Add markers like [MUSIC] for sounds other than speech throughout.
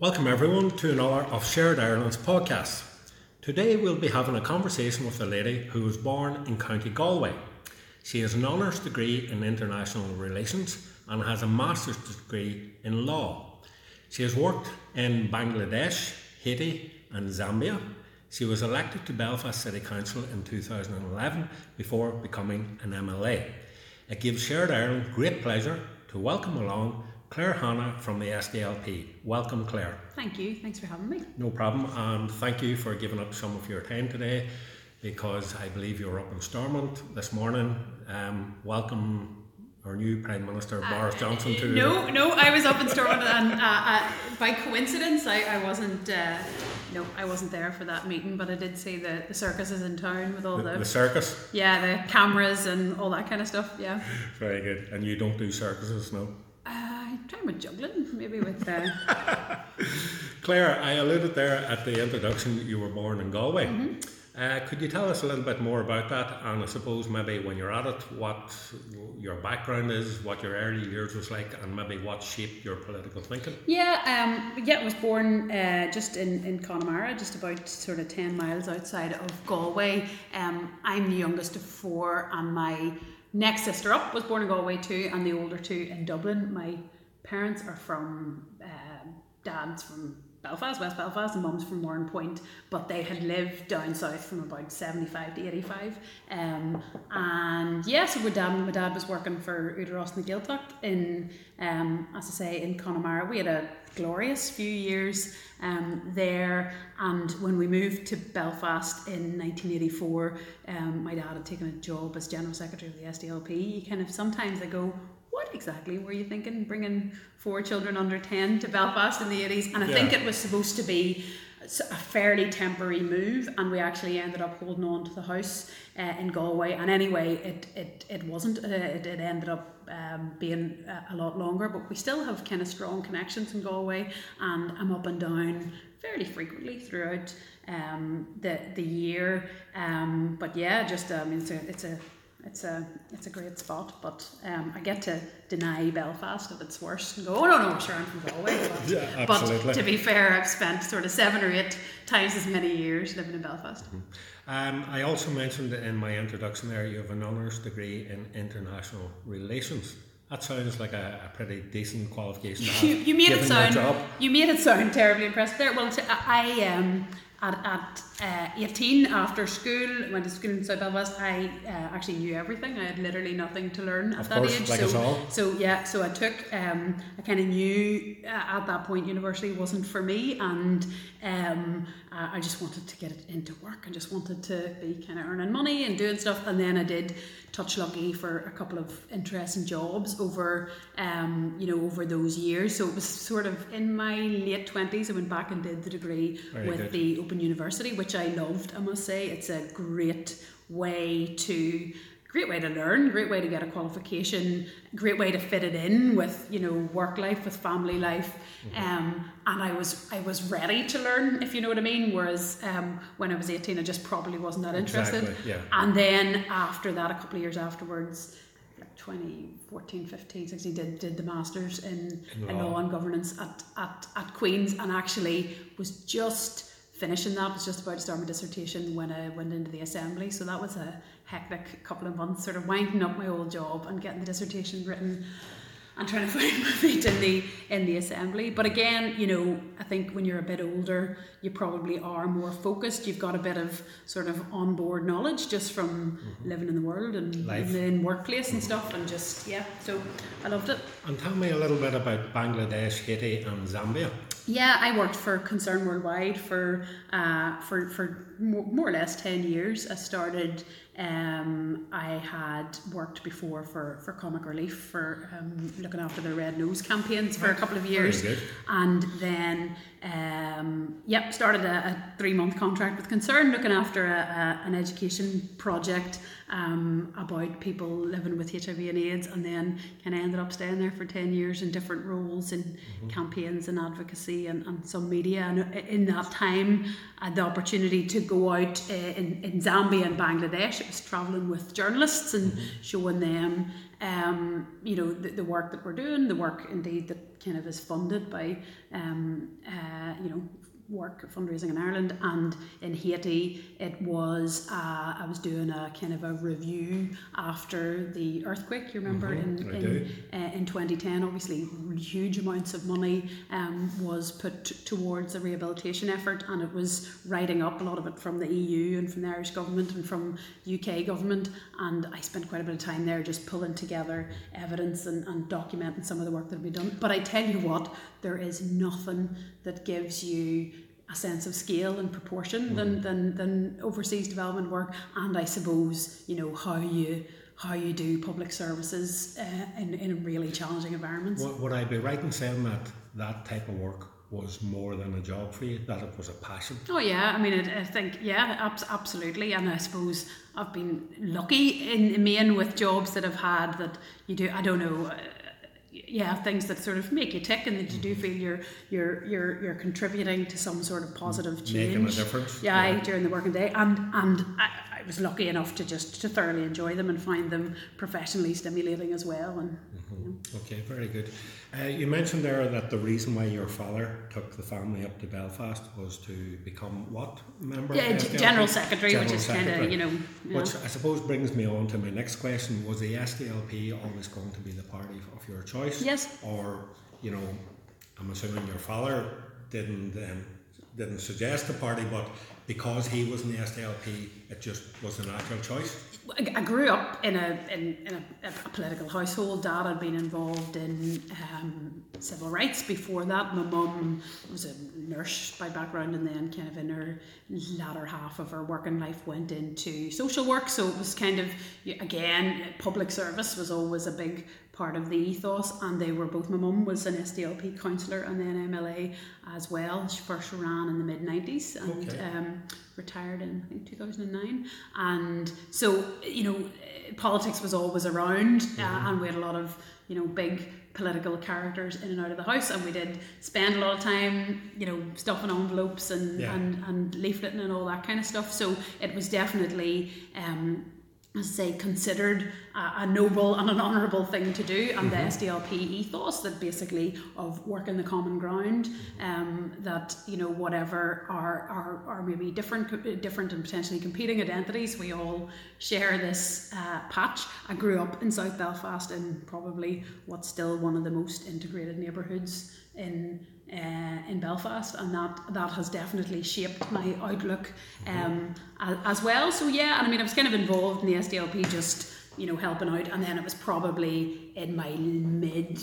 Welcome everyone to another of Shared Ireland's podcasts. Today we'll be having a conversation with a lady who was born in County Galway. She has an honours degree in international relations and has a master's degree in law. She has worked in Bangladesh, Haiti, and Zambia. She was elected to Belfast City Council in 2011 before becoming an MLA. It gives Shared Ireland great pleasure to welcome along Claire Hanna from the SDLP. Welcome, Claire. Thank you. Thanks for having me. No problem, and thank you for giving up some of your time today because I believe you were up in Stormont this morning. Um, welcome our new Prime Minister Boris Johnson to No, no, I was up in Stormont, and uh, uh, by coincidence, I, I wasn't. Uh, no, I wasn't there for that meeting, but I did see the, the circuses in town with all the, the, the circus. yeah the cameras and all that kind of stuff. Yeah, [LAUGHS] Very good. And you don't do circuses, no? I'm trying with juggling, maybe with. Uh, [LAUGHS] Claire, I alluded there at the introduction you were born in Galway. Mm-hmm. Uh, could you tell us a little bit more about that? And I suppose maybe when you're at it, what your background is, what your early years was like, and maybe what shaped your political thinking? Yeah, um, yeah, I was born uh, just in, in Connemara, just about sort of 10 miles outside of Galway. Um, I'm the youngest of four, and my next sister up was born in Galway too, and the older two in Dublin. My parents are from, um dad's from Belfast, West Belfast, and mum's from Warrenpoint, but they had lived down south from about 75 to 85. Um, and yeah, so my dad, my dad was working for Údarás and the Gaeltacht in, um, as I say, in Connemara. We had a glorious few years um, there, and when we moved to Belfast in 1984, um, my dad had taken a job as General Secretary of the SDLP. You kind of sometimes they go, what exactly were you thinking bringing four children under 10 to Belfast in the 80s? And I think it was supposed to be a fairly temporary move, and we actually ended up holding on to the house uh, in Galway. And anyway, it, it, it wasn't, uh, it, it ended up um, being a, a lot longer, but we still have kind of strong connections in Galway, and I'm up and down fairly frequently throughout um, the, the year. Um, but yeah, just I mean, it's a, it's a it's a it's a great spot, but um, I get to deny Belfast if it's worse and go, oh no no, sure I'm from Galway. But, [LAUGHS] Yeah, but to be fair, I've spent sort of seven or eight times as many years living in Belfast. Um, I also mentioned in my introduction there you have an honours degree in international relations. That sounds like a, a pretty decent qualification. [LAUGHS] You, you made it sound you made it sound terribly impressive there. Well, t- I um at, at uh, 18 after school went to school in South Belfast I uh, actually knew everything. I had literally nothing to learn at Of that course, age. like so, so yeah so I took um, I kind of knew uh, at that point university wasn't for me and um, uh, I just wanted to get it into work. I just wanted to be kind of earning money and doing stuff and then I did touch lucky for a couple of interesting jobs over um, you know over those years. So it was sort of in my late 20s I went back and did the degree Very with good. the Open University which I loved I must say. It's a great way to great way to learn great way to get a qualification great way to fit it in with you know work life with family life um, and I was I was ready to learn if you know what I mean whereas um, when I was 18 I just probably wasn't that interested Exactly, yeah. and then after that a couple of years afterwards like 2014 15 16 did, did the masters in, In in law. law and governance at, at, at Queen's and actually was just finishing that was just about to start my dissertation when I went into the assembly so that was a hectic couple of months sort of winding up my old job and getting the dissertation written and trying to [LAUGHS] find my feet in the in the assembly. But again, you know, I think when you're a bit older, you probably are more focused. You've got a bit of sort of onboard knowledge just from living in the world and Life. living in workplace and stuff, and just yeah. So I loved it. And tell me a little bit about Bangladesh, Haiti, and Zambia. Yeah, I worked for Concern Worldwide for uh, for for more, or less ten years. I started. Um, I had worked before for, for Comic Relief for um, looking after the Red Nose campaigns for a couple of years, and then um, yep, started a, a three month contract with Concern, looking after a, a, an education project um, about people living with HIV and AIDS, and then kind of ended up staying there for ten years in different roles in campaigns and advocacy and, and some media. And in that time, I had the opportunity to go out uh, in, in Zambia and Bangladesh. I was travelling with journalists and mm-hmm. showing them, um, you know, the, the, work that we're doing, the work indeed that kind of is funded by, um, uh, you know, work fundraising in Ireland and in Haiti it was uh, I was doing a kind of a review after the earthquake you remember mm-hmm, in in, uh, in 2010 obviously huge amounts of money um, was put t- towards the rehabilitation effort and it was writing up a lot of it from the EU and from the Irish government and from UK government and I spent quite a bit of time there just pulling together evidence and, and documenting some of the work that had been done. But I tell you what there is nothing that gives you a sense of scale and proportion mm. than, than than overseas development work and I suppose you know how you how you do public services uh, in, in really challenging environments. Would, would I be right in saying that that type of work was more than a job for you, that it was a passion? Oh yeah, I mean, I, I think, yeah, ab- absolutely. And I suppose I've been lucky in, in Maine with jobs that I've had that you do, I don't know, uh, yeah things that sort of make you tick and that you do mm-hmm. feel you're you're you're you're contributing to some sort of positive change making a difference? Yeah, yeah. during the working day. And and I, I was lucky enough to just to thoroughly enjoy them and find them professionally stimulating as well and mm-hmm. you know. okay very good uh, you mentioned there that the reason why your father took the family up to Belfast was to become what member? Yeah, General Secretary, General which is kind of, you know. Which I suppose brings me on to my next question. Was the SDLP always going to be the party of your choice? Yes. Or, you know, I'm assuming your father didn't um, didn't suggest the party, but because he was in the SDLP, it just was a natural choice? I grew up in a in, in a, a, political household. Dad had been involved in um, civil rights before that. My mum was a nurse by background, and then kind of in her latter half of her working life went into social work. So it was kind of again public service was always a big part of the ethos. And they were both. My mum was an SDLP councillor and then MLA as well. She first ran in the mid nineties and. Okay. Um, retired in I think 2009 and so you know politics was always around uh, mm-hmm. and we had a lot of you know big political characters in and out of the house and we did spend a lot of time you know stuffing envelopes and yeah. and, and leafleting and all that kind of stuff so it was definitely um, as I say, considered a, a, noble and an honourable thing to do, and mm-hmm. the SDLP ethos that basically of working the common ground, um, that you know whatever are are, are maybe different different and potentially competing identities, we all share this uh, patch. I grew up in South Belfast in probably what's still one of the most integrated neighbourhoods in uh, in Belfast, and that that has definitely shaped my outlook um, as well. So yeah, and I mean I was kind of involved in the SDLP, just you know helping out, and then it was probably in my mid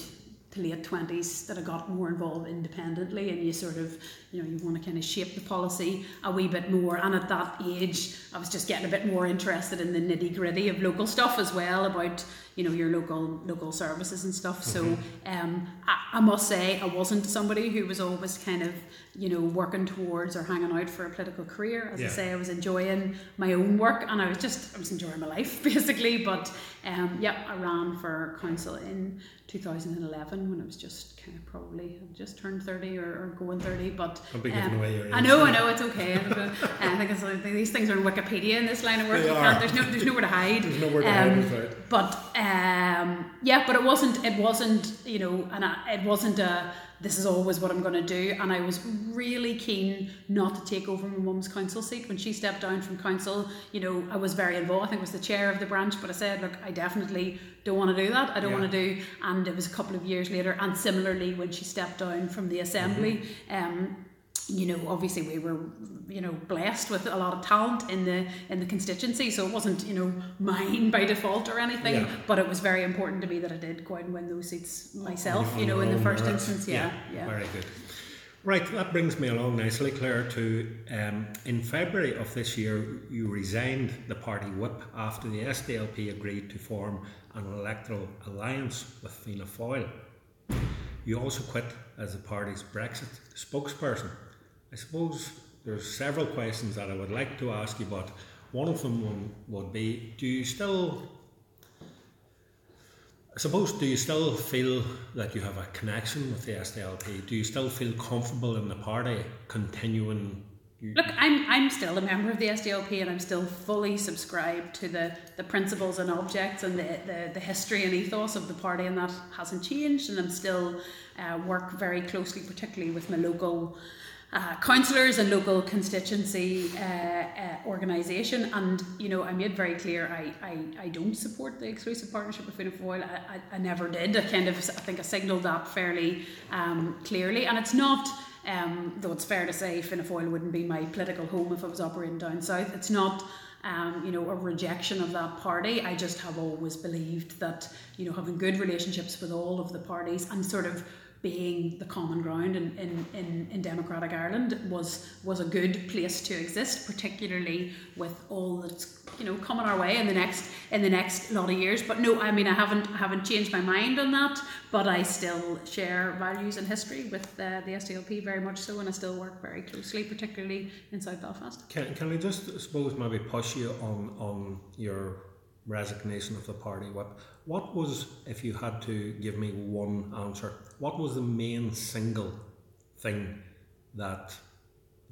late twenties that I got more involved independently, and you sort of you know you want to kind of shape the policy a wee bit more. And at that age, I was just getting a bit more interested in the nitty gritty of local stuff as well about you know your local local services and stuff. Mm-hmm. So um, I, I, must say I wasn't somebody who was always kind of you know working towards or hanging out for a political career. As yeah. I say, I was enjoying my own work and I was just I was enjoying my life [LAUGHS] basically. But um, yeah, I ran for council in 2011 when I was just kind of probably just turned 30 or, or going 30 but um, I know I know it's okay. [LAUGHS] I think it's like, these things are in Wikipedia in this line of work. There's no there's nowhere to hide. There's nowhere to um, hide but um, yeah but it wasn't it wasn't you know and it wasn't a this is always what I'm going to do. And I was really keen not to take over my mum's council seat. When she stepped down from council, you know, I was very involved. I think I was the chair of the branch, but I said, look, I definitely don't want to do that. I don't yeah. want to do. And it was a couple of years later. And similarly, when she stepped down from the assembly, mm-hmm. um, you know, obviously we were, you know, blessed with a lot of talent in the in the constituency. So it wasn't, you know, mine by default or anything. Yeah. But it was very important to me that I did go out and win those seats myself. you know, in the first instance. Yeah, yeah, yeah. Very good. Right, that brings me along nicely, Claire. To um, in February of this year, you resigned the party whip after the SDLP agreed to form an electoral alliance with Fianna Fáil. You also quit as the party's Brexit spokesperson. I suppose there's several questions that I would like to ask you, but one of them would be: Do you still I suppose, do you still feel that you have a connection with the SDLP? Do you still feel comfortable in the party continuing? Look, I'm, I'm still a member of the SDLP and I'm still fully subscribed to the, the principles and objects and the, the, the history and ethos of the party, and that hasn't changed. And I'm still uh, work very closely, particularly with my local uh, councillors and local constituency uh, uh, organisation. And you know, I made very clear I, I, I don't support the exclusive partnership with Fianna. I, I, I never did. I kind of I think I signalled that fairly um, clearly, and it's not. Um, though it's fair to say Fianna wouldn't be my political home if I was operating down south. It's not. Um, you know, a rejection of that party. I just have always believed that, you know, having good relationships with all of the parties and sort of being the common ground in, in, in, in, democratic Ireland was was a good place to exist, particularly with all that's you know coming our way in the next in the next lot of years. But no, I mean I haven't I haven't changed my mind on that, but I still share values and history with uh, the SDLP very much so, and I still work very closely, particularly in South Belfast. Can, can I just suppose maybe push you on on your resignation of the party? What what was if you had to give me one answer? What was the main single thing that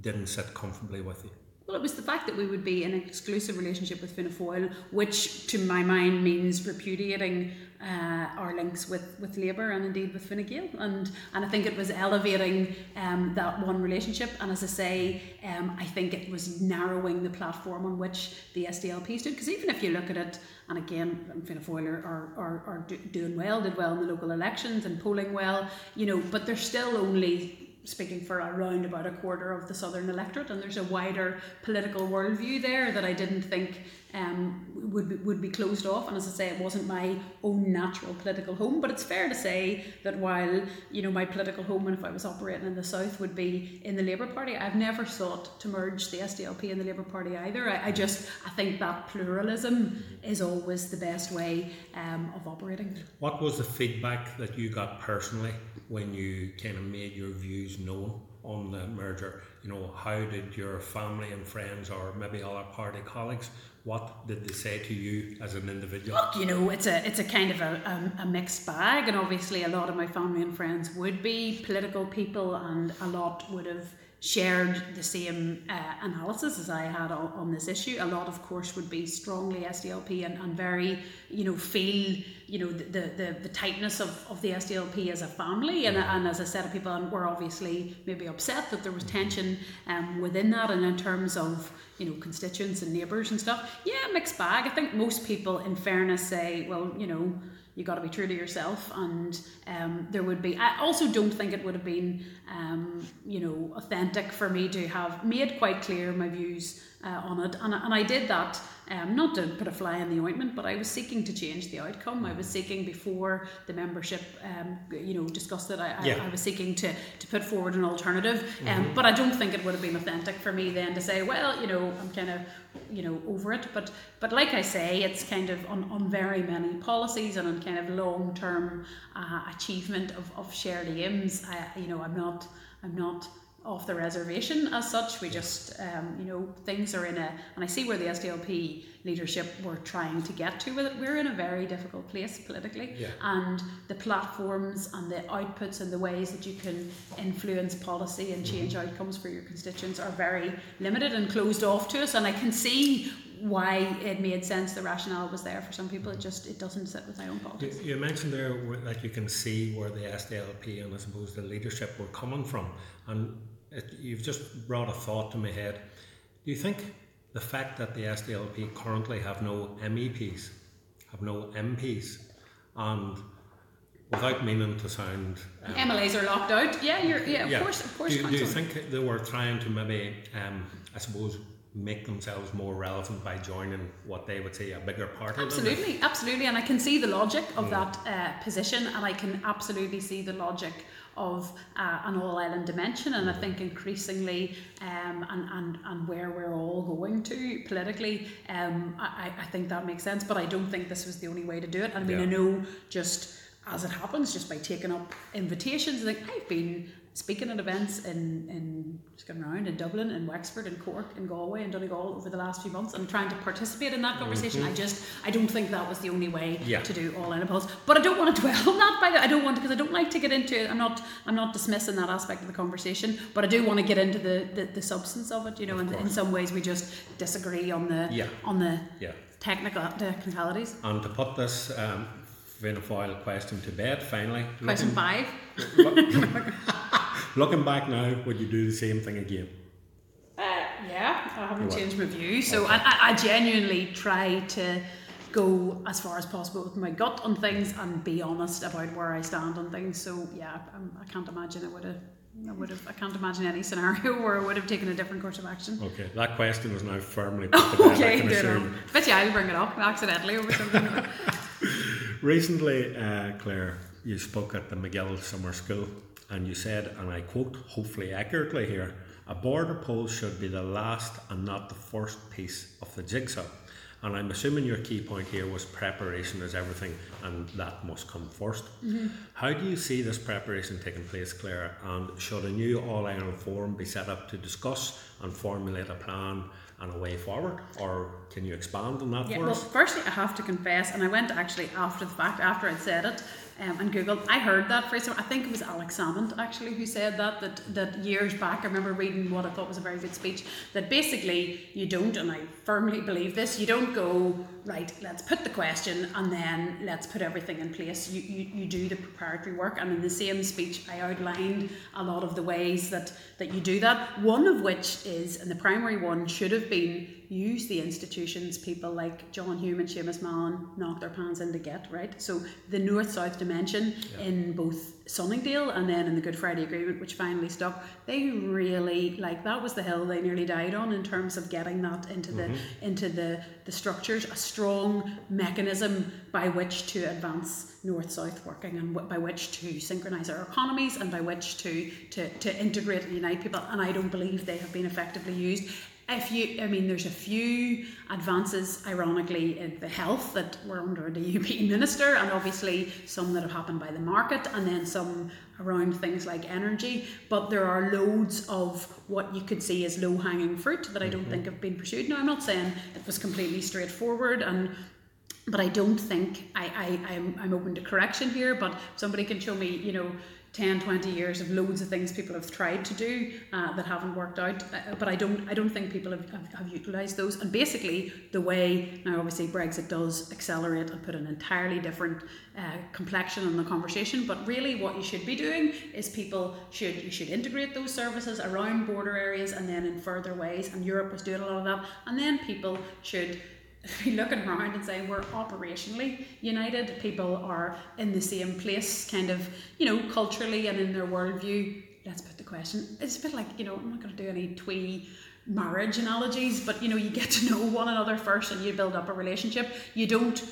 didn't sit comfortably with you? Well, it was the fact that we would be in an exclusive relationship with Fianna Fáil, which to my mind means repudiating uh, our links with, with Labour and indeed with Fine Gael. And, and I think it was elevating um, that one relationship. And as I say, um, I think it was narrowing the platform on which the SDLP stood. Because even if you look at it, and again, Fianna Fáil are, are, are, doing well, did well in the local elections and polling well, you know, but they're still only speaking for around about a quarter of the southern electorate, and there's a wider political worldview there that I didn't think um, would be, would be closed off. And as I say, it wasn't my own natural political home. But it's fair to say that while you know my political home, and if I was operating in the south, would be in the Labour Party, I've never sought to merge the SDLP and the Labour Party either. I, I just I think that pluralism is always the best way um, of operating. What was the feedback that you got personally when you kind of made your views known on the merger? You know, how did your family and friends, or maybe other party colleagues, what did they say to you as an individual? Look, you know, it's a it's a kind of a, a, a, mixed bag, and obviously a lot of my family and friends would be political people, and a lot would have shared the same uh, analysis as I had on, on, this issue. A lot, of course, would be strongly SDLP and, and very, you know, feel, you know, the, the, the tightness of, of the SDLP as a family. And, and as a set of people and were obviously maybe upset that there was tension um, within that and in terms of, you know, constituents and neighbours and stuff. Yeah, mixed bag. I think most people, in fairness, say, well, you know, you got to be true to yourself and um, there would be i also don't think it would have been um, you know authentic for me to have made quite clear my views uh, on it. And, and i did that um, not to put a fly in the ointment, but I was seeking to change the outcome. I was seeking before the membership, um, you know, discussed it. I, yeah. I, I, was seeking to, to put forward an alternative, um, mm-hmm. but I don't think it would have been authentic for me then to say, well, you know, I'm kind of, you know, over it. But but like I say, it's kind of on, on very many policies and on kind of long term uh, achievement of, of shared aims. I, you know, I'm not I'm not off the reservation as such. We just, um, you know, things are in a, and I see where the SDLP leadership were trying to get to with it. We're in a very difficult place politically, yeah. and the platforms and the outputs and the ways that you can influence policy and change mm-hmm. outcomes for your constituents are very limited and closed off to us. And I can see why it made sense. The rationale was there for some people. It just it doesn't sit with my own politics. You, you mentioned there that you can see where the SDLP and I suppose the leadership were coming from, and it, you've just brought a thought to my head. Do you think the fact that the SDLP currently have no MEPs, have no MPs, and without meaning to sound um, MLAs are locked out. Yeah, you're yeah, of yeah. course, of course. Do, do, you think they were trying to maybe, um, I suppose, make themselves more relevant by joining what they would say a bigger party? Absolutely, absolutely, and I can see the logic of mm. that uh, position, and I can absolutely see the logic of uh, an all island dimension. And I think increasingly, um, and, and, and where we're all going to politically, um, I, I think that makes sense. But I don't think this was the only way to do it. I mean, yeah. I know just as it happens, just by taking up invitations, like I've been speaking at events in, in just going around in Dublin, and Wexford, and Cork, and Galway, and Donegal over the last few months, and trying to participate in that conversation. Mm-hmm. I just I don't think that was the only way yeah. to do all Pulse. But I don't want to dwell on that. By the I don't want to because I don't like to get into it. I'm not I'm not dismissing that aspect of the conversation, but I do want to get into the the, the substance of it. You know, and in some ways we just disagree on the yeah. on the yeah. technical technicalities. And to put this. Um, Fianna Fáil question to bed finally. Question looking, five. looking back now, would you do the same thing again? Uh, yeah, I haven't changed my view. So okay. I, I genuinely try to go as far as possible with my gut on things and be honest about where I stand on things. So yeah, I'm, I can not imagine I would have. I would have. I can't imagine any scenario [LAUGHS] where I would have taken a different course of action. Okay, that question was now firmly [LAUGHS] put to bed. okay, good. But yeah, I'll bring it up accidentally over something. [LAUGHS] Recently, uh, Claire, you spoke at the MacGill Summer School and you said, and I quote, hopefully accurately here, a border poll should be the last and not the first piece of the jigsaw. And I'm assuming your key point here was preparation is everything, and that must come 1st mm-hmm. How do you see this preparation taking place, Claire? And should a new All Ireland Forum be set up to discuss and formulate a plan and a way forward? Or can you expand on that yeah, for well, us? firstly, I have to confess, and I went actually after the fact, after I'd said it, um, and Google. I heard that phrase. I think it was Alex Salmond actually who said that, that. That years back, I remember reading what I thought was a very good speech. That basically you don't, and I firmly believe this. You don't go right. Let's put the question and then let's put everything in place. You you, you do the preparatory work, and in the same speech, I outlined a lot of the ways that that you do that. One of which is, and the primary one should have been use the institutions people like John Hume and Seamus Mallon knocked their pants in to get, right? So the north south dimension yeah. in both Sunningdale and then in the Good Friday Agreement, which finally stuck, they really like that was the hill they nearly died on in terms of getting that into mm-hmm. the into the, the structures, a strong mechanism by which to advance north south working and by which to synchronise our economies and by which to, to, to integrate and unite people. And I don't believe they have been effectively used if you, I mean, there's a few advances, ironically, in the health that were under the [LAUGHS] UP minister, and obviously some that have happened by the market, and then some around things like energy. But there are loads of what you could see as low hanging fruit that I don't mm-hmm. think have been pursued. Now, I'm not saying it was completely straightforward, and but I don't think I, I I'm, I'm open to correction here. But somebody can show me, you know 10 20 years of loads of things people have tried to do uh, that haven't worked out. Uh, but i don't i don't think people have, have, have, utilized those. And basically the way now obviously brexit does accelerate and put an entirely different uh, complexion on the conversation but really what you should be doing is people should you should integrate those services around border areas and then in further ways and europe was doing a lot of that. And then people should [LAUGHS] be looking around and saying we're operationally united. People are in the same place, kind of, you know, culturally and in their worldview. Let's put the question. It's a bit like, you know, I'm not going to do any twee marriage analogies, but you know, you get to know [LAUGHS] one another first and you build up a relationship. You don't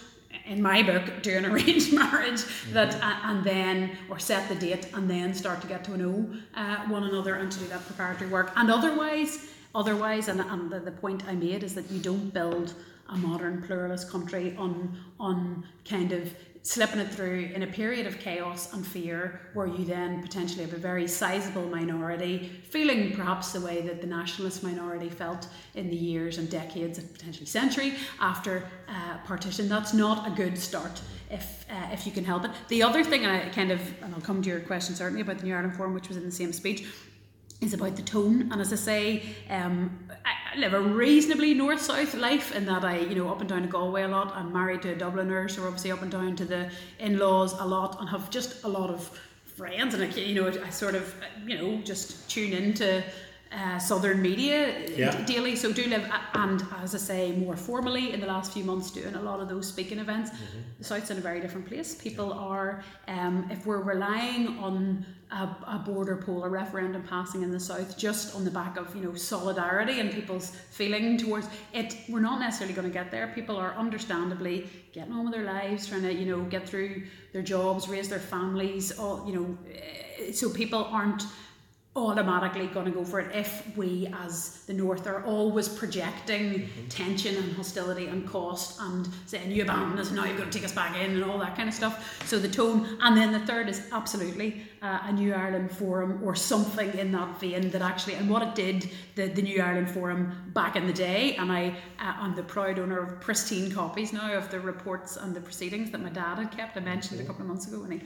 in my book do an [LAUGHS] arranged marriage mm-hmm. that uh, and then or set the date and then start to get to know uh, one another and to do that preparatory work and otherwise otherwise and, and the, the point i made is that you don't build a modern pluralist country on on kind of slipping it through in a period of chaos and fear where you then potentially have a very sizable minority feeling perhaps the way that the nationalist minority felt in the years and decades and potentially century after uh, partition that's not a good start if uh, if you can help it the other thing I kind of and I'll come to your question certainly about the New Ireland Forum which was in the same speech is about the tone. And as I say, um, I live a reasonably north-south life in that I, you know, up and down to Galway a lot. I'm married to a Dubliner, so obviously up and down to the in-laws a lot, and have just a lot of friends. And I, you know, I sort of, you know, just tune into uh, southern media yeah. daily. So do live, and as I say, more formally in the last few months, doing a lot of those speaking events. Mm-hmm. The south's in a very different place. People yeah. are, um, if we're relying on a, a, border poll, a referendum passing in the south, just on the back of you know solidarity and people's feeling towards it, we're not necessarily going to get there. People are understandably getting on with their lives, trying to you know get through their jobs, raise their families. All you know, eh, so people aren't automatically going to go for it if we as the north are always projecting mm-hmm. tension and hostility and cost and saying you abandoned us now you've going to take us back in and all that kind of stuff. So the tone. And then the third is absolutely uh, a new ireland forum or something in that vein that actually and what it did the, the new ireland forum back in the day and i uh, i'm the proud owner of pristine copies now of the reports and the proceedings that my dad had kept. I mentioned a couple of months ago when he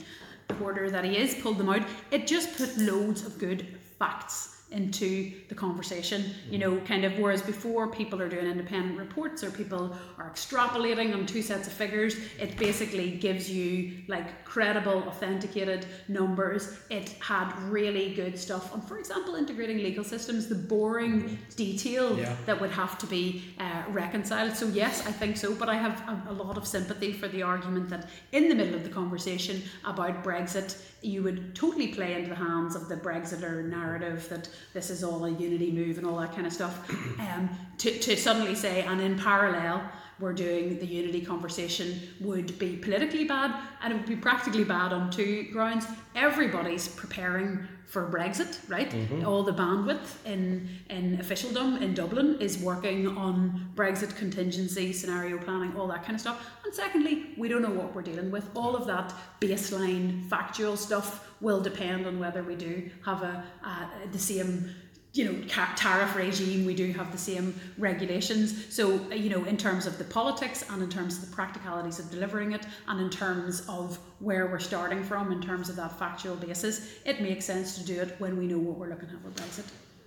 reporter that he is pulled them out. It just put loads of good facts into the conversation you know kind of whereas before people are doing independent reports or people are extrapolating on two sets of figures it basically gives you like credible authenticated numbers it had really good stuff on for example integrating legal systems the boring mm-hmm. detail yeah. that would have to be uh, reconciled so yes i think so but i have a, a lot of sympathy for the argument that in the middle of the conversation about brexit you would totally play into the hands of the Brexiter narrative that this is all a unity move and all that kind of stuff. [CLEARS THROAT] Um, to, to suddenly say, and in parallel, we're doing the unity conversation would be politically bad and it would be practically bad on two grounds. Everybody's preparing for Brexit, right? Mm-hmm. All the bandwidth in, in officialdom in Dublin is working on Brexit contingency, scenario planning, all that kind of stuff. And secondly, we don't know what we're dealing with. All of that baseline factual stuff will depend on whether we do have a, a the same you know tariff regime we do have the same regulations. So uh, you know in terms of the politics and in terms of the practicalities of delivering it and in terms of where we're starting from in terms of that factual basis it makes sense to do it when we know what we're looking at with Brexit.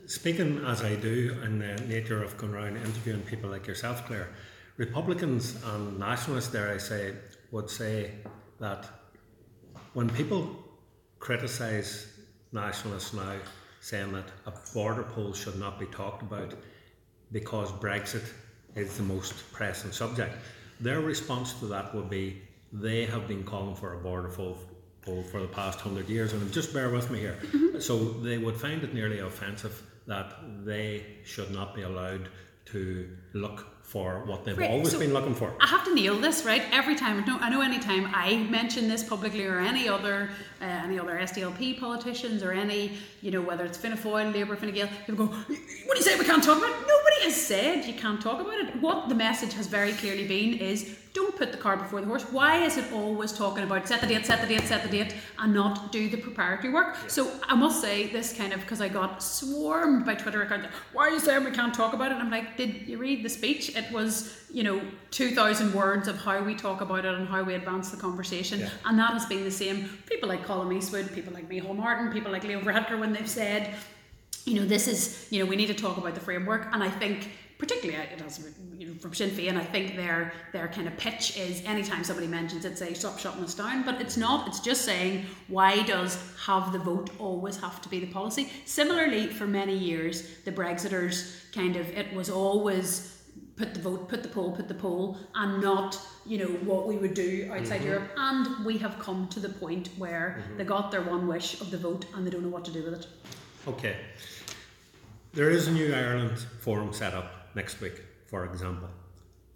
Speaking as I do in the nature of going around interviewing people like yourself Claire Republicans and nationalists dare I say would say that when people criticise nationalists now saying that a border poll should not be talked about because Brexit is the most pressing subject. Their response to that would be they have been calling for a border poll for the past hundred years, and just bear with me here. Mm-hmm. So they would find it nearly offensive that they should not be allowed to look for what they've right. always so been looking for. I have to nail this right every time. I know any time I mention this publicly or any other uh, any other SDLP politicians or any you know whether it's Fianna Fáil, Labour, Fine Gael, people go, "What do you say we can't talk about?" it? Nobody has said you can't talk about it. What the message has very clearly been is don't put the car before the horse. Why is it always talking about set the date, set the date, set the date, and not do the preparatory work? Yeah. So I must say this kind of because I got swarmed by Twitter accounts. Why are you saying we can't talk about it? And I'm like, did you read the speech? It was you know two thousand words of how we talk about it and how we advance the conversation, yeah. and that has been the same. People like Colum Eastwood, people like Micheál Martin, people like Leo Varadkar, when they've said, you know, this is you know we need to talk about the framework, and I think particularly it has you know, from Sinn Féin, I think their their kind of pitch is anytime somebody mentions it, say stop shutting us down. But it's not. It's just saying why does have the vote always have to be the policy? Similarly, for many years, the Brexiters kind of it was always put the vote, put the poll, put the poll, and not you know what we would do outside mm-hmm. Europe. And we have come to the point where mm-hmm. they got their one wish of the vote and they don't know what to do with it. Okay. There is a new Ireland forum set up next week, for example.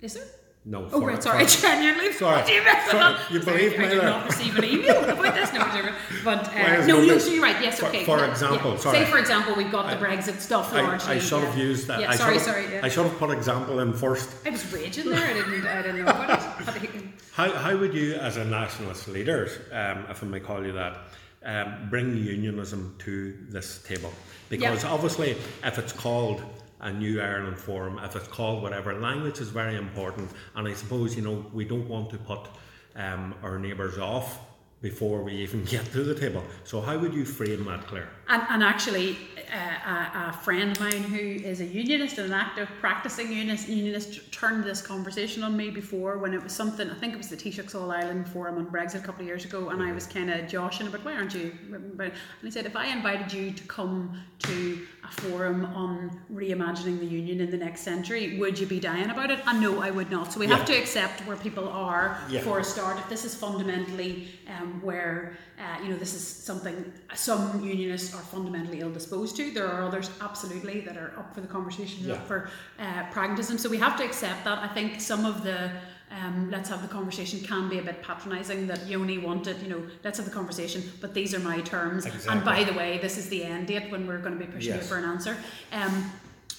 Is there? No. Oh, right, sorry, for, genuinely. [LAUGHS] Sorry. You, sorry, you believe sorry, me? I did not receive an email [LAUGHS] about this. No, but uh, no, no, so you're right. Yes, okay. For, for example, yeah. sorry. Say, for example, we've got the Brexit stuff largely. I, I should have used that. Yeah, I sorry, sorry. Yeah. I should have put example in first. I was raging there. I didn't. I didn't know about it. [LAUGHS] How, how would you, as a nationalist leader, um, if I may call you that, um, bring unionism to this table? Because obviously, if it's called a new Ireland forum, if it's called whatever. Language is very important, and I suppose you know we don't want to put um, our neighbours off before we even [LAUGHS] get to the table. So how would you frame that, Claire? And, and actually, uh, a, a, friend of mine who is a unionist and an active practicing unionist, unionist turned this conversation on me before when it was something, I think it was the Taoiseach's All Ireland Forum on Brexit a couple of years ago, and I was kind of joshing about, why aren't you? And he said, if I invited you to come to a forum on reimagining the union in the next century, would you be dying about it? And no, I would not. So we yeah. have to accept where people are yeah. for a start. If this is fundamentally um, where uh, you know, this is something some unionists are fundamentally ill disposed to. There are others, absolutely, that are up for the conversation, yeah. up for uh, pragmatism. So we have to accept that. I think some of the um, let's have the conversation can be a bit patronising that only wanted, you know, let's have the conversation, but these are my terms. Exactly. And by the way, this is the end date when we're going to be pushing Yes. you for an answer. Um,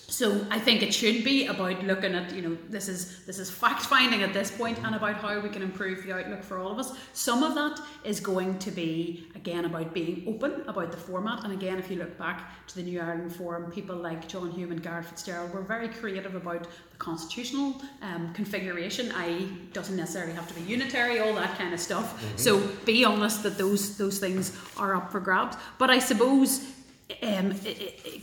so I think it should be about looking at you know this is this is fact finding at this point and about how we can improve the outlook for all of us. Some of that is going to be again about being open about the format and again if you look back to the New Ireland Forum, people like John Hume and Garret FitzGerald were very creative about the constitutional um, configuration. I.e., doesn't necessarily have to be unitary, all that kind of stuff. So be honest that those those things are up for grabs. But I suppose um,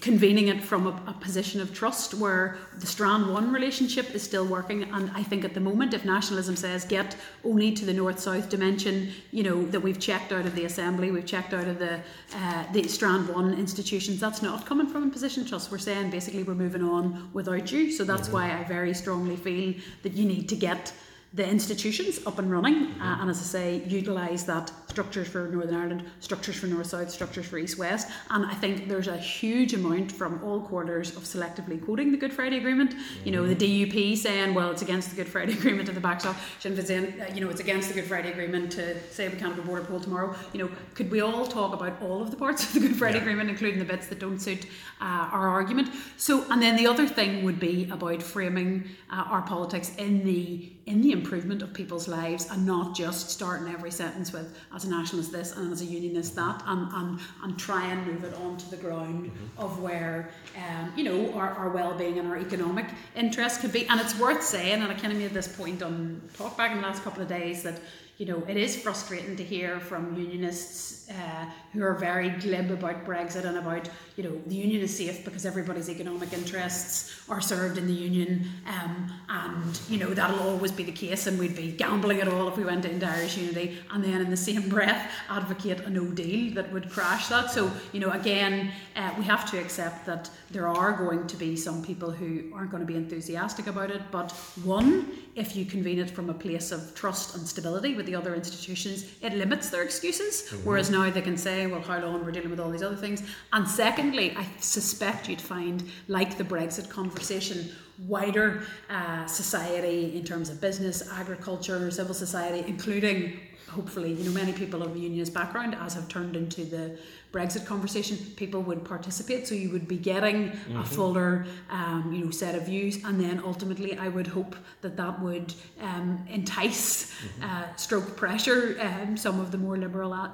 convening it from a, a position of trust where the Strand 1 relationship is still working. And I think at the moment, if nationalism says get only to the north south dimension, you know, that we've checked out of the Assembly, we've checked out of the, uh, the Strand 1 institutions, that's not coming from a position of trust. We're saying basically we're moving on without you. So that's why I very strongly feel that you need to get the institutions up and running, uh, and as I say, utilise that structures for Northern Ireland, structures for North South, structures for East West. And I think there's a huge amount from all quarters of selectively quoting the Good Friday Agreement. You know, the DUP saying, well, it's against the Good Friday [LAUGHS] Agreement at the backstop. Sinn Féin saying, uh, you know, it's against the Good Friday Agreement to say we can't have a border poll tomorrow. You know, could we all talk about all of the parts of the Good Friday Yeah. Agreement, including the bits that don't suit uh, our argument? So, and then the other thing would be about framing uh, our politics in the in the improvement of people's lives and not just starting every sentence with as a nationalist this and as a unionist that and, and, and try and move it onto the ground of where um, you know our, our well-being and our economic interests could be. And it's worth saying and I kind of made this point on talkback in the last couple of days that you know, it is frustrating to hear from unionists uh, who are very glib about Brexit and about, you know, the union is safe because everybody's economic interests are served in the union, um, and you know that'll always be the case, and we'd be gambling it all if we went into Irish unity, and then in the same breath advocate a no deal that would crash that. So, you know, again, uh, we have to accept that there are going to be some people who aren't going to be enthusiastic about it, but one, if you convene it from a place of trust and stability with the other institutions, it limits their excuses. Whereas now they can say, well, how long we're dealing with all these other things. And secondly, I suspect you'd find, like the Brexit conversation, wider uh, society in terms of business, agriculture, civil society, including hopefully, you know, many people of unionist background, as have turned into the Brexit conversation, people would participate. So you would be getting a fuller, um, you know, set of views, and then ultimately, I would hope that that would um, entice, uh, stroke pressure, um, some of the more liberal uh,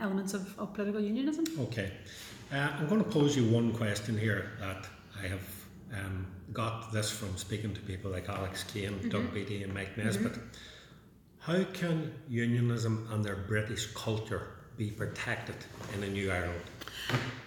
elements of, of political unionism. Okay. Uh, I'm going to pose you one question here that I have um, got this from speaking to people like Alex Kane, Doug Beattie, and Mike Nesbitt. How can unionism and their British culture be protected in a new Ireland?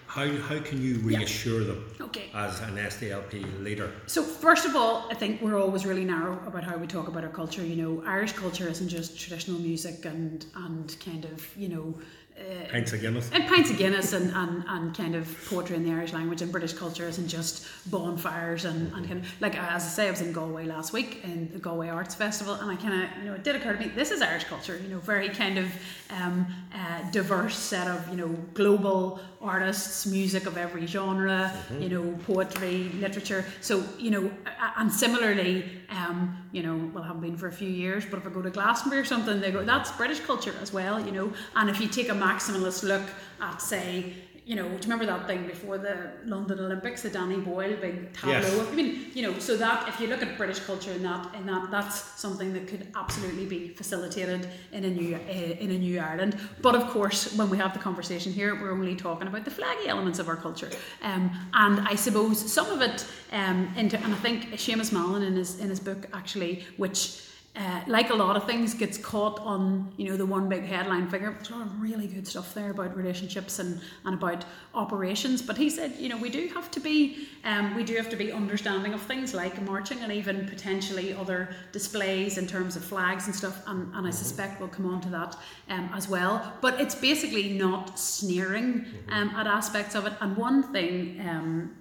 How, how can you reassure them Okay. as an SDLP leader? So first of all, I think we're always really narrow about how we talk about our culture. You know, Irish culture isn't just traditional music and and kind of you know. Uh, Pints of Guinness. and pints of Guinness and, and, and kind of poetry in the Irish language and British culture isn't just bonfires and, and kind of like as I say I was in Galway last week in the Galway Arts Festival and I kind of you know it did occur to me this is Irish culture you know very kind of um, uh, diverse set of you know global artists music of every genre you know poetry literature. So you know and similarly um, you know well I haven't been for a few years but if I go to Glastonbury or something they go that's British culture as well you know? And if you take a maximalist look at say you know, do you remember that thing before the London Olympics, the Danny Boyle big tableau? Yes. I mean, you know, so that if you look at British culture in that, in that, that's something that could absolutely be facilitated in a new, uh, in a new Ireland. But of course, when we have the conversation here, we're only talking about the flaggy elements of our culture, um, and I suppose some of it, um, into, and I think Seamus Mallon in his in his book actually, which uh, like a lot of things, gets caught on you know the one big headline figure. There's a lot of really good stuff there about relationships and, and about operations. But he said, you know, we do have to be um, we do have to be understanding of things like marching and even potentially other displays in terms of flags and stuff. And, and I suspect we'll come on to that um, as well. But it's basically not sneering um, at aspects of it. And one thing.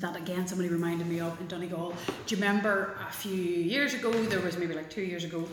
That again somebody reminded me of in Donegal. Do you remember a few years ago, there was maybe like two years ago,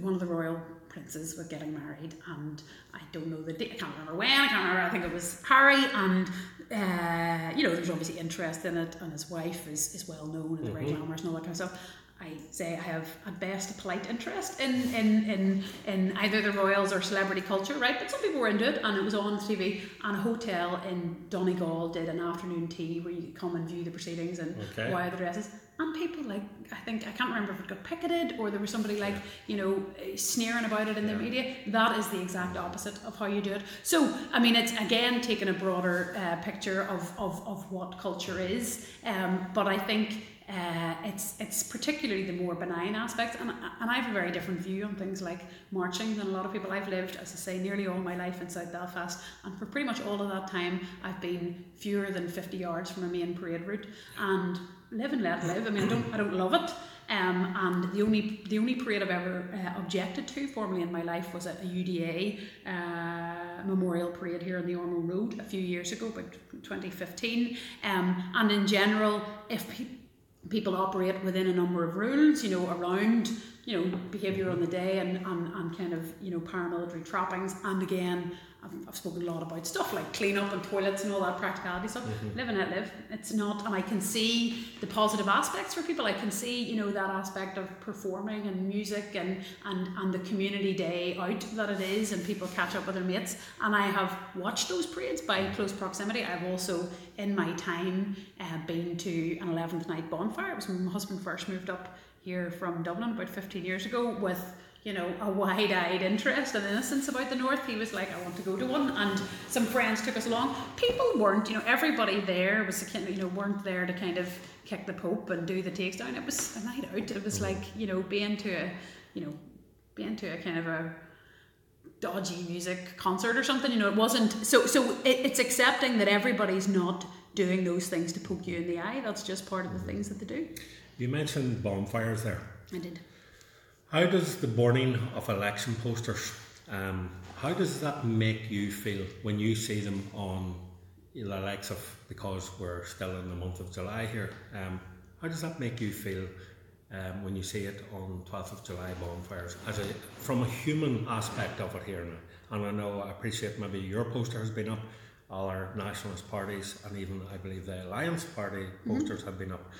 one of the royal princes was getting married and I don't know the date, I can't remember when, I can't remember, I think it was Harry and uh, you know, there's obviously interest in it and his wife is, is well known and very glamorous and all that kind of stuff. I say I have at best a polite interest in, in, in, in either the royals or celebrity culture, right? But some people were into it and it was on TV and a hotel in Donegal did an afternoon tea where you could come and view the proceedings and Okay. wire the dresses. And people like, I think, I can't remember if it got picketed or there was somebody like, you know, eh, sneering about it in the media. That is the exact opposite of how you do it. So, I mean, it's again taking a broader uh, picture of, of, of what culture is. Um, but I think uh, it's it's particularly the more benign aspects, and, and I have a very different view on things like marching than a lot of people. I've lived, as I say, nearly all my life in South Belfast, and for pretty much all of that time, I've been fewer than fifty yards from a main parade route, and live and let live. I mean, I don't I don't love it. Um, and the only the only parade I've ever uh, objected to formally in my life was at a UDA uh, memorial parade here on the Ormeau Road a few years ago, about 2015. Um, and in general, if pe- people operate within a number of rules, you know, around you know behaviour on the day and, and, and kind of you know paramilitary trappings, and again. I've, I've spoken a lot about stuff like clean up and toilets and all that practicality stuff. Live and let live. It's not, and I can see the positive aspects for people. I can see, you know, that aspect of performing and music and, and, and the community day out that it is, and people catch up with their mates. And I have watched those parades by close proximity. I've also, in my time, uh, been to an 11th night bonfire. It was when my husband first moved up here from Dublin about 15 years ago with you know, a wide-eyed interest and innocence about the north. He was like, "I want to go to one," and some friends took us along. People weren't, you know, everybody there was, kind of, you know, weren't there to kind of kick the pope and do the takes down. It was a night out. It was like, you know, being to a, you know, being to a kind of a dodgy music concert or something. You know, it wasn't. So, so it, it's accepting that everybody's not doing those things to poke you in the eye. That's just part of the things that they do. You mentioned bonfires there. I did. How does the burning of election posters, um, how does that make you feel when you see them on the likes of, because we're still in the month of July here, um, how does that make you feel um, when you see it on 12th of July bonfires, as a, from a human aspect of it here now? And I know, I appreciate maybe your poster has been up, all our nationalist parties, and even I believe the Alliance Party posters have been up.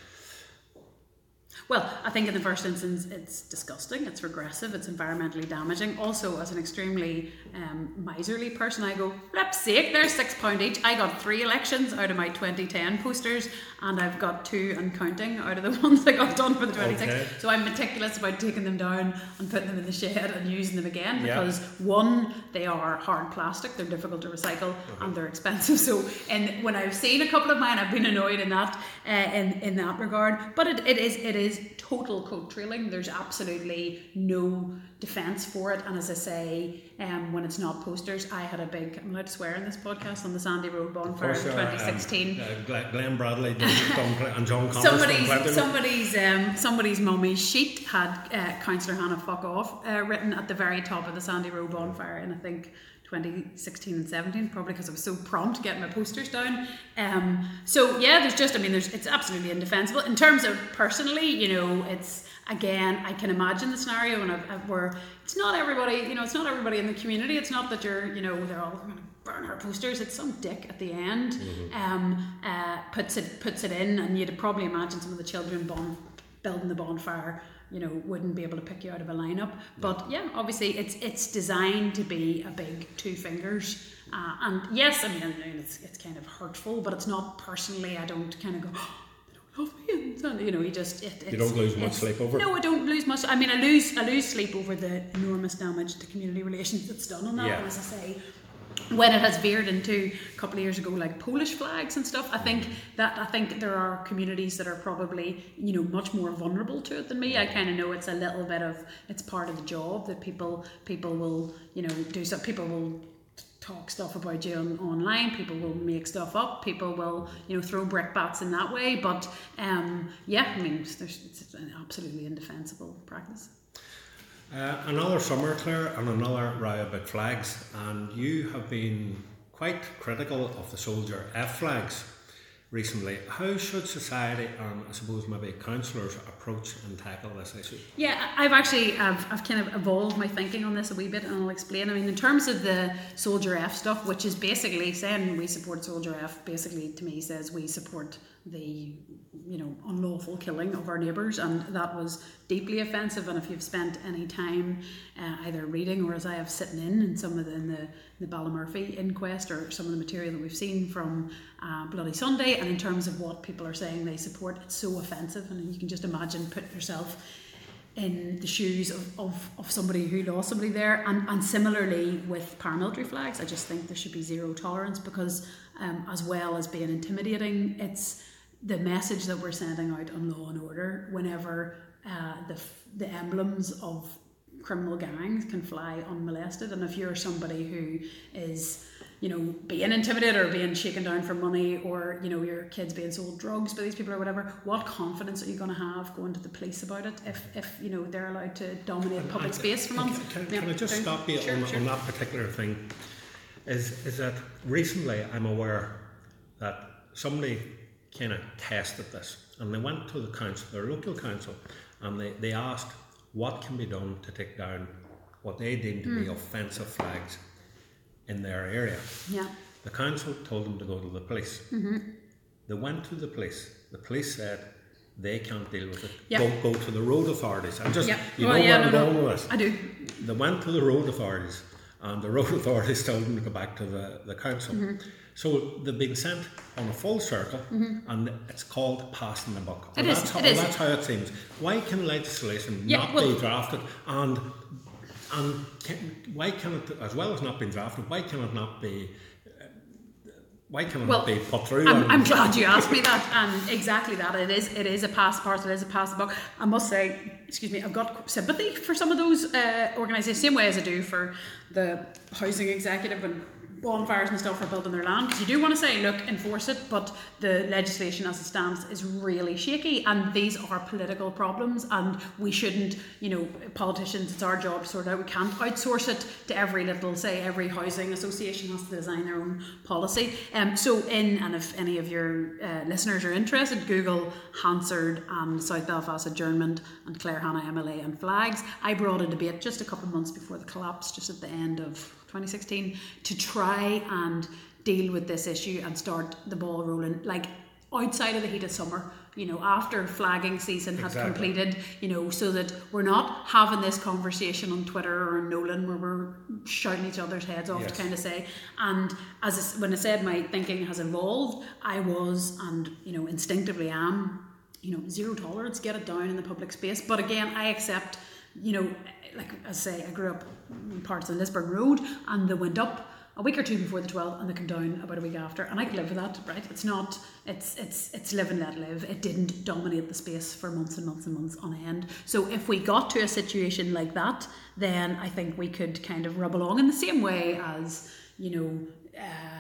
Well, I think in the first instance, it's disgusting, it's regressive, it's environmentally damaging. Also, as an extremely um, miserly person, I go, flip's sake, they're six pound each. I got three elections out of my 2010 posters, and I've got two and counting out of the [LAUGHS] ones I got done for the 26. Okay. So I'm meticulous about taking them down and putting them in the shed and using them again Yeah. because one, they are hard plastic, they're difficult to recycle, and they're expensive. So, and when I've seen a couple of mine, I've been annoyed in that uh, in in that regard. But it, it is it is total coat trailing. There's absolutely no defence for it. And as I say, um, when it's not posters, I had a big I'm allowed to swear in this podcast on the Sandy Row bonfire in uh, um, 2016 uh, Glenn- Bradley done- done pl- and John Connors somebody's done plenty of it. somebody's um, somebody's mummy's sheet had uh, Councillor Hanna fuck off uh, written at the very top of the Sandy Row bonfire And I think 2016 and 17 probably because I was so prompt getting my posters down. Um, so yeah there's just I mean there's it's absolutely indefensible. In terms of personally you know it's again I can imagine the scenario and where it's not everybody you know it's not everybody in the community. It's not that you're you know they're all going to burn her posters. It's some dick at the end um, uh, puts it puts it in and you'd probably imagine some of the children bon- building the bonfire you know wouldn't be able to pick you out of a lineup. But yeah obviously it's it's designed to be a big two fingers. Uh, and yes I mean I mean, it's, it's kind of hurtful but it's not personally I don't kind of go [GASPS] "Oh, they don't love me you know you just it, it's, don't lose much sleep over no I don't lose much I mean I lose I lose sleep over the enormous damage to community relations that's done on that Yeah. and as I say when it has veered into a couple of years ago like Polish flags and stuff I think that I think there are communities that are probably you know much more vulnerable to it than me. I kind of know it's a little bit of it's part of the job that people people will you know do so people will talk stuff about you on, online people will make stuff up people will you know throw brickbats in that way but um yeah I mean there's it's an absolutely indefensible practice Uh, another summer, Claire, and another row about flags, and you have been quite critical of the Soldier F flags recently. How should society and I suppose maybe councillors approach and tackle this issue? Yeah, I've actually I've, I've kind of evolved my thinking on this a wee bit, and I'll explain. I mean, in terms of the Soldier F stuff, which is basically saying we support Soldier F, basically to me says we support the you know unlawful killing of our neighbours, and that was deeply offensive. And if you've spent any time uh, either reading or as I have sitting in in some of the in the, the Ballymurphy inquest or some of the material that we've seen from uh, Bloody Sunday, and in terms of what people are saying they support, it's so offensive, and you can just imagine putting yourself in the shoes of, of, of somebody who lost somebody there. And, and similarly with paramilitary flags, I just think there should be zero tolerance because, um, as well as being intimidating, it's the message that we're sending out on law and order whenever uh, the, the emblems of criminal gangs can fly unmolested. And if you're somebody who is you know, being intimidated or being shaken down for money or, you know, your kids being sold drugs by these people or whatever, what confidence are you going to have going to the police about it if, if you know, they're allowed to dominate public space for months? Can, can, can I just stop you sure, on, sure. on that particular thing? Is, is that recently I'm aware that somebody kind of tested this and they went to the council, their local council, and they, they asked what can be done to take down what they deemed to mm. be hmm. offensive flags in their area. Yeah. The council told them to go to the police. Mm-hmm. They went to the police. The police said they can't deal with it. Yeah. Go, go to the road authorities. I just, yeah. you well, know yeah, where I'm no, going with this. I do. They went to the road authorities, and the [LAUGHS] road authorities told them to go back to the, the council. Mm-hmm. So they've been sent on a full circle, mm-hmm. and it's called passing the buck. It that's is, How, it is. That's how it seems. Why can legislation Yeah, not well- be drafted and and can, why can it, as well as not being drafted, why can it not be? Why can it Well, not be put through? I'm, I'm glad you asked me that, and exactly that. It is. It is a pass part. It is a pass book. I must say, excuse me, I've got sympathy for some of those uh, organisations, same way as I do for the housing executive and bonfires and stuff for building their land. Because you do want to say, look, enforce it, but the legislation as it stands is really shaky, and these are political problems, and we shouldn't, you know, politicians. It's our job sort out. We can't outsource it to every little, say, every housing association has to design their own policy. Um, so, in and if any of your uh, listeners are interested, Google Hansard and South Belfast adjournment and Claire Hanna MLA and flags. I brought a debate just a couple of months before the collapse, just at the end of 2016 to try and deal with this issue and start the ball rolling like outside of the heat of summer you know after flagging season had Exactly. completed you know so that we're not having this conversation on twitter or nolan where we're shouting each other's heads off Yes. to kind of say and as I when i said my thinking has evolved i was and you know instinctively am you know zero tolerance get it down in the public space but again i accept you know like I say I grew up in parts of Lisburn Road and they went up a week or two before the 12th and they come down about a week after. And I could live with that right? It's not it's it's it's live and let live. It didn't dominate the space for months and months and months on end. So if we got to a situation like that then I think we could kind of rub along in the same way as you know uh,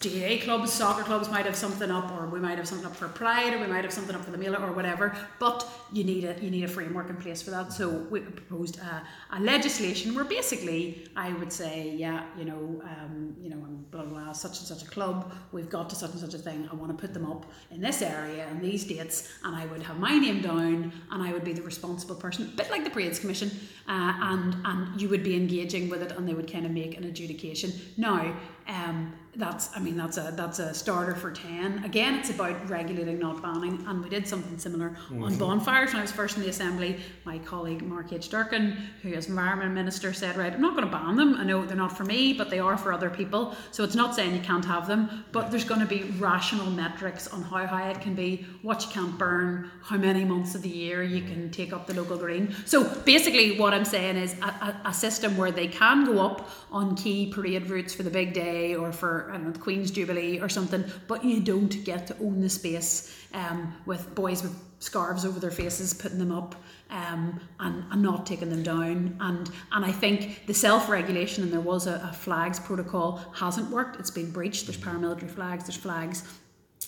GA clubs, soccer clubs might have something up, or we might have something up for Pride, or we might have something up for the Mela, or whatever. But you need a you need a framework in place for that. So we proposed a, a legislation where basically I would say, yeah, you know, um, you know, blah, blah blah, such and such a club, we've got to such and such a thing. I want to put them up in this area and these dates, and I would have my name down, and I would be the responsible person, a bit like the Parades Commission, uh, and and you would be engaging with it, and they would kind of make an adjudication. Now. Um, that's I mean that's a that's a starter for ten. Again, it's about regulating, not banning, and we did something similar on mm-hmm. bonfires when I was first in the assembly. My colleague Mark H. Durkin, who is environment minister, said, "Right, I'm not going to ban them. I know they're not for me, but they are for other people. So it's not saying you can't have them, but there's going to be rational metrics on how high it can be, what you can't burn, how many months of the year you mm-hmm. can take up the local green. So basically, what I'm saying is a, a, a system where they can go up on key parade routes for the big day or for I don't know the Queen's Jubilee or something, but you don't get to own the space um, with boys with scarves over their faces putting them up um, and, and not taking them down. And and I think the self-regulation and there was a, a flags protocol hasn't worked. It's been breached. There's paramilitary flags. There's flags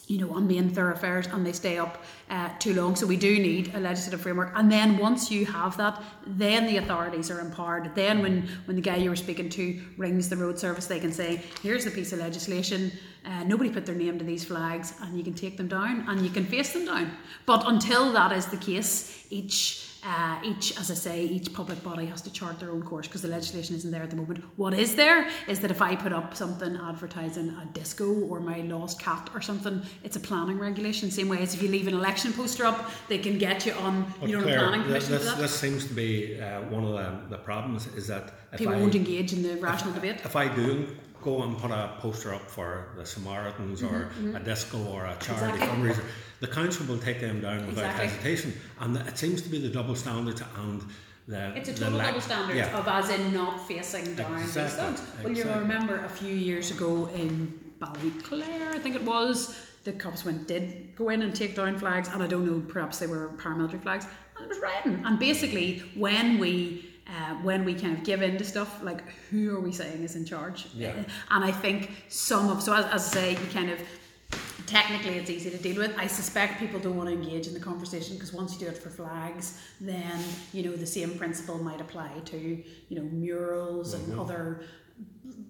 you know, on main thoroughfares and they stay up uh, too long. So we do need a legislative framework. And then once you have that, then the authorities are empowered. Then when, when the guy you were speaking to rings the road service, they can say, here's the piece of legislation. Uh, nobody put their name to these flags and you can take them down and you can face them down. But until that is the case, each uh, each, as I say, each public body has to chart their own course because the legislation isn't there at the moment. What is there is that if I put up something advertising a disco or my lost cat or something, it's a planning regulation. Same way as if you leave an election poster up, they can get you on But you know Claire, a planning this, commission this, that. this seems to be uh, one of the, the problems is that if People I, won't engage in the rational debate. if I do go and put a poster up for the Samaritans or a disco or a charity Mm-hmm, Exactly. fundraiser, the council will take them down without Exactly. hesitation. And it seems to be the double standards and the It's a total double standard yeah. of as in not facing down these Exactly, thugs. Well, you exactly. remember a few years ago in Ballyclare, I think it was, the cops went did go in and take down flags, and I don't know, perhaps they were paramilitary flags, and it was rioting. And basically, when we uh, when we kind of give in to stuff, like who are we saying is in charge? Yeah. And I think some of so as, as I say, you kind of technically it's easy to deal with. I suspect people don't want to engage in the conversation because once you do it for flags, then you know the same principle might apply to you know murals and mm-hmm. other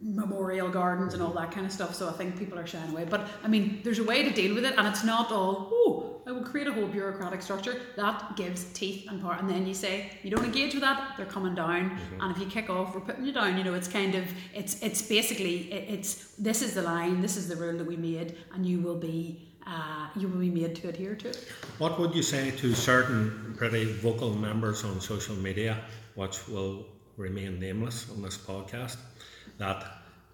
memorial gardens and all that kind of stuff. So I think people are shying away. But I mean, there's a way to deal with it, and it's not all oh, I will create a whole bureaucratic structure that gives teeth and power. And then you say you don't engage with that, they're coming down. And if you kick off, we're putting you down. You know, it's kind of it's it's basically it, it's this is the line, this is the rule that we made, and you will be. Uh, you will be made to adhere to it. What would you say to certain pretty vocal members on social media, which will remain nameless on this podcast, that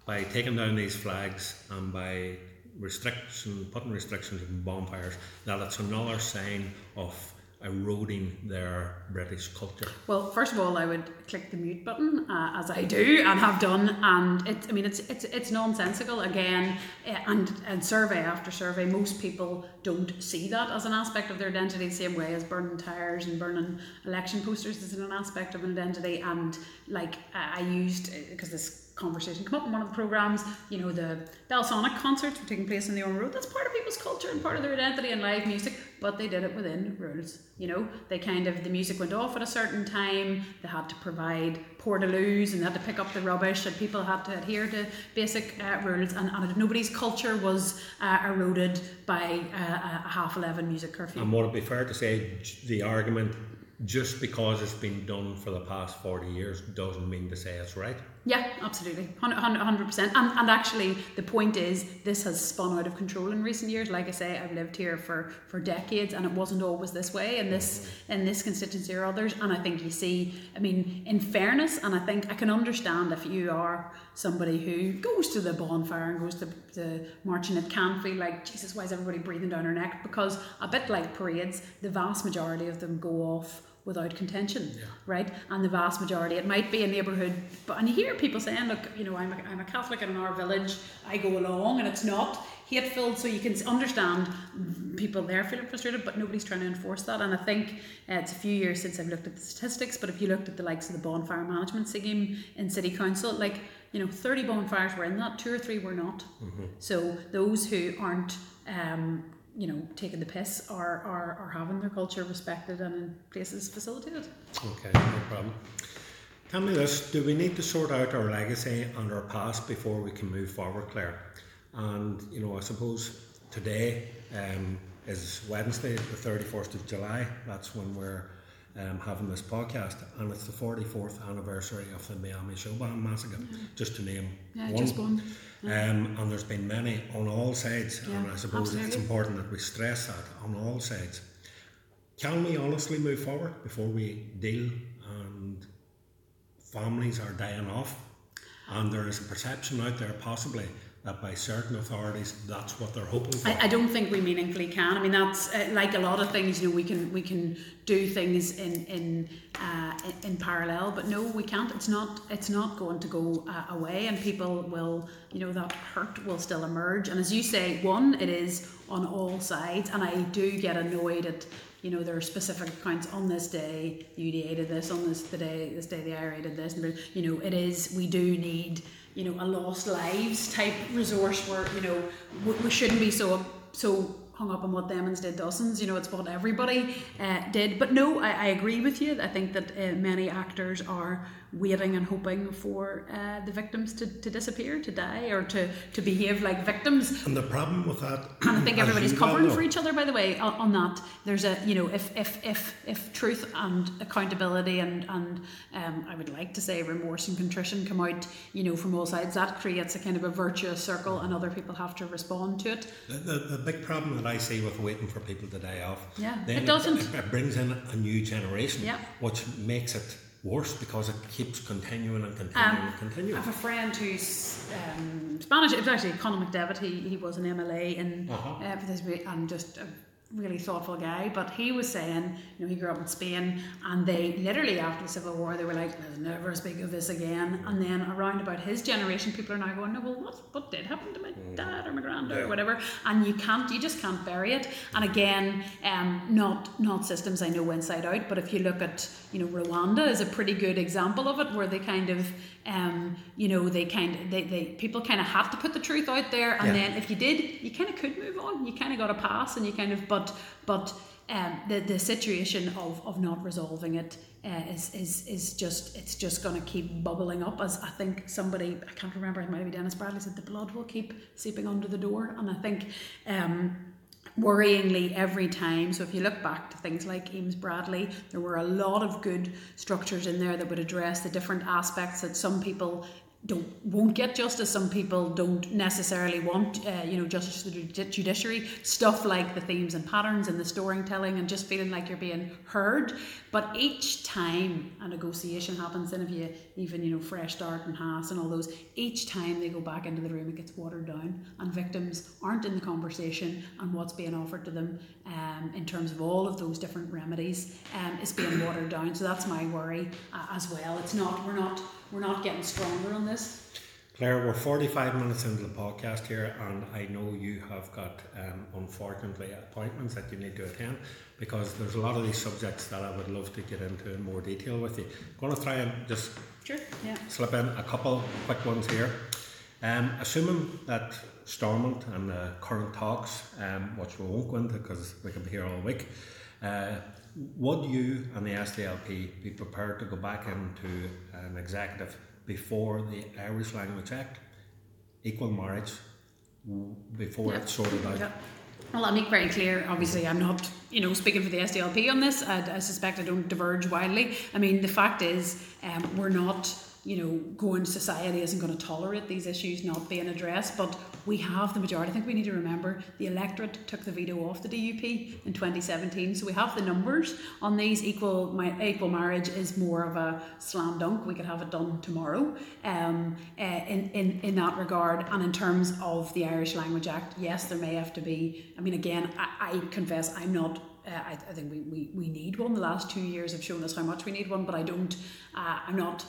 by taking down these flags and by restriction, putting restrictions on bonfires, that it's another sign of eroding their British culture? Well, first of all, I would click the mute button uh, as I do and have done, and it, I mean it's it's it's nonsensical again, eh, and and survey after survey, most people don't see that as an aspect of their identity, the same way as burning tires and burning election posters is an aspect of an identity, and like I used because this conversation come up in one of the programs. You know, the Belsonic concerts were taking place in the Ormeau Road. That's part of people's culture and part of their identity and live music, but they did it within rules. You know, they kind of the music went off at a certain time. They had to provide portaloos and they had to pick up the rubbish, and people had to adhere to basic uh, rules. And, and nobody's culture was uh, eroded by uh, a half eleven music curfew. And would it be fair to say the argument just because it's been done for the past 40 years doesn't mean to say it's right? Yeah, absolutely, hundred percent. And and actually, the point is, this has spun out of control in recent years. Like I say, I've lived here for for decades, and it wasn't always this way in this in this constituency or others. And I think you see, I mean, in fairness, and I think I can understand if you are somebody who goes to the bonfire and goes to the marching, it can feel like Jesus, why is everybody breathing down our neck? Because a bit like parades, the vast majority of them go off without contention, right? And the vast majority, it might be a neighbourhood, but and you hear people saying, look, you know, I'm a, I'm a Catholic and in our village, I go along, and it's not hate filled, so you can understand people there feeling frustrated, but nobody's trying to enforce that. And I think uh, it's a few years since I've looked at the statistics, but if you looked at the likes of the bonfire management scheme in City Council, like you know, 30 bonfires were in that, two or three were not. So those who aren't um, you know, taking the piss are, are, are having their culture respected and in places facilitated. Okay, no problem. Tell me this do we need to sort out our legacy and our past before we can move forward, Claire? And, you know, I suppose today um, is Wednesday, the 31st of July. That's when we're um, having this podcast, and it's the 44th anniversary of the Miami Showband Massacre, just to name Yeah, one. just one. Um, and there's been many on all sides, and I suppose it's important that we stress that on all sides. Can we honestly move forward before we deal and families are dying off? And there is a perception out there, possibly, that by certain authorities, that's what they're hoping for. I, I don't think we meaningfully can. I mean, that's uh, like a lot of things. You know, we can we can do things in in uh, in, parallel, but no, we can't. It's not it's not going to go uh, away, and people will you know that hurt will still emerge. And as you say, one, it is on all sides, and I do get annoyed at. You know, there are specific accounts on this day, UDA did this, on this the day, this day the IRA did this, and you know, it is, we do need, you know, a lost lives type resource where, you know, we, we shouldn't be so so hung up on what Demons did dozens. You know, it's what everybody uh, did. But no, I, I agree with you. I think that uh, many actors are waiting and hoping for uh, the victims to, to disappear, to die, or to, to behave like victims. And the problem with that, and I think everybody's covering for each other. By the way, on, on, that, there's a you know if if if if truth and accountability and and um, I would like to say remorse and contrition come out, you know, from all sides, that creates a kind of a virtuous circle, and other people have to respond to it. The, the, the big problem that I see with waiting for people to die off, yeah, it doesn't. It, it brings in a new generation, yeah. which makes it worse because it keeps continuing and continuing um, and continuing. I have a friend who's um, Spanish. It was actually Conall McDevitt. He, he was an MLA in uh-huh. uh, for this and just really thoughtful guy, but he was saying, you know, he grew up in Spain and they literally after the Civil War they were like, Let's never speak of this again. And then around about his generation, people are now going, No, well what what did happen to my mm. dad or my granddad yeah. or whatever? And you can't you just can't bury it. And again, um, not not systems I know inside out, but if you look at, you know, Rwanda is a pretty good example of it where they kind of um, you know, they kind of they, they people kind of have to put the truth out there and yeah. then if you did, you kind of could move on. You kind of got a pass and you kind of but but um, the the situation of, of not resolving it uh, is, is is just it's just going to keep bubbling up. As I think somebody I can't remember it might be Denis Bradley said the blood will keep seeping under the door, and I think. Um, worryingly every time. So if you look back to things like Eames Bradley, there were a lot of good structures in there that would address the different aspects that some people don't won't get justice. Some people don't necessarily want, uh, you know, justice to the judiciary. Stuff like the themes and patterns and the storytelling and just feeling like you're being heard. But each time a negotiation happens, then if you even you know Fresh Start and Haass and all those, each time they go back into the room, it gets watered down, and victims aren't in the conversation, and what's being offered to them um, in terms of all of those different remedies um, is being watered down. So that's my worry uh, as well. It's not we're not we're not getting stronger on this. Claire, we're 45 minutes into the podcast here, and I know you have got, um, unfortunately, appointments that you need to attend because there's a lot of these subjects that I would love to get into in more detail with you. I'm going to try and just sure, yeah. slip in a couple quick ones here. Um, assuming that Stormont and the current talks, um, which we won't go into because we can be here all week, uh, would you and the SDLP be prepared to go back into an executive before the Irish Language Act, equal marriage, before it's sorted out? Well, I'll make very clear. Obviously, I'm not, you know, speaking for the SDLP on this. I, I suspect I don't diverge widely. I mean, the fact is, um, we're not you know, going society isn't going to tolerate these issues not being addressed. But we have the majority. I think we need to remember the electorate took the veto off the DUP in 2017, so we have the numbers on these. Equal my, equal marriage is more of a slam dunk. We could have it done tomorrow. Um, uh, in, in in that regard, and in terms of the Irish Language Act, yes, there may have to be. I mean, again, I, I confess I'm not uh, I, I, think we, we, we need one. The last two years have shown us how much we need one, but I don't, uh, I'm not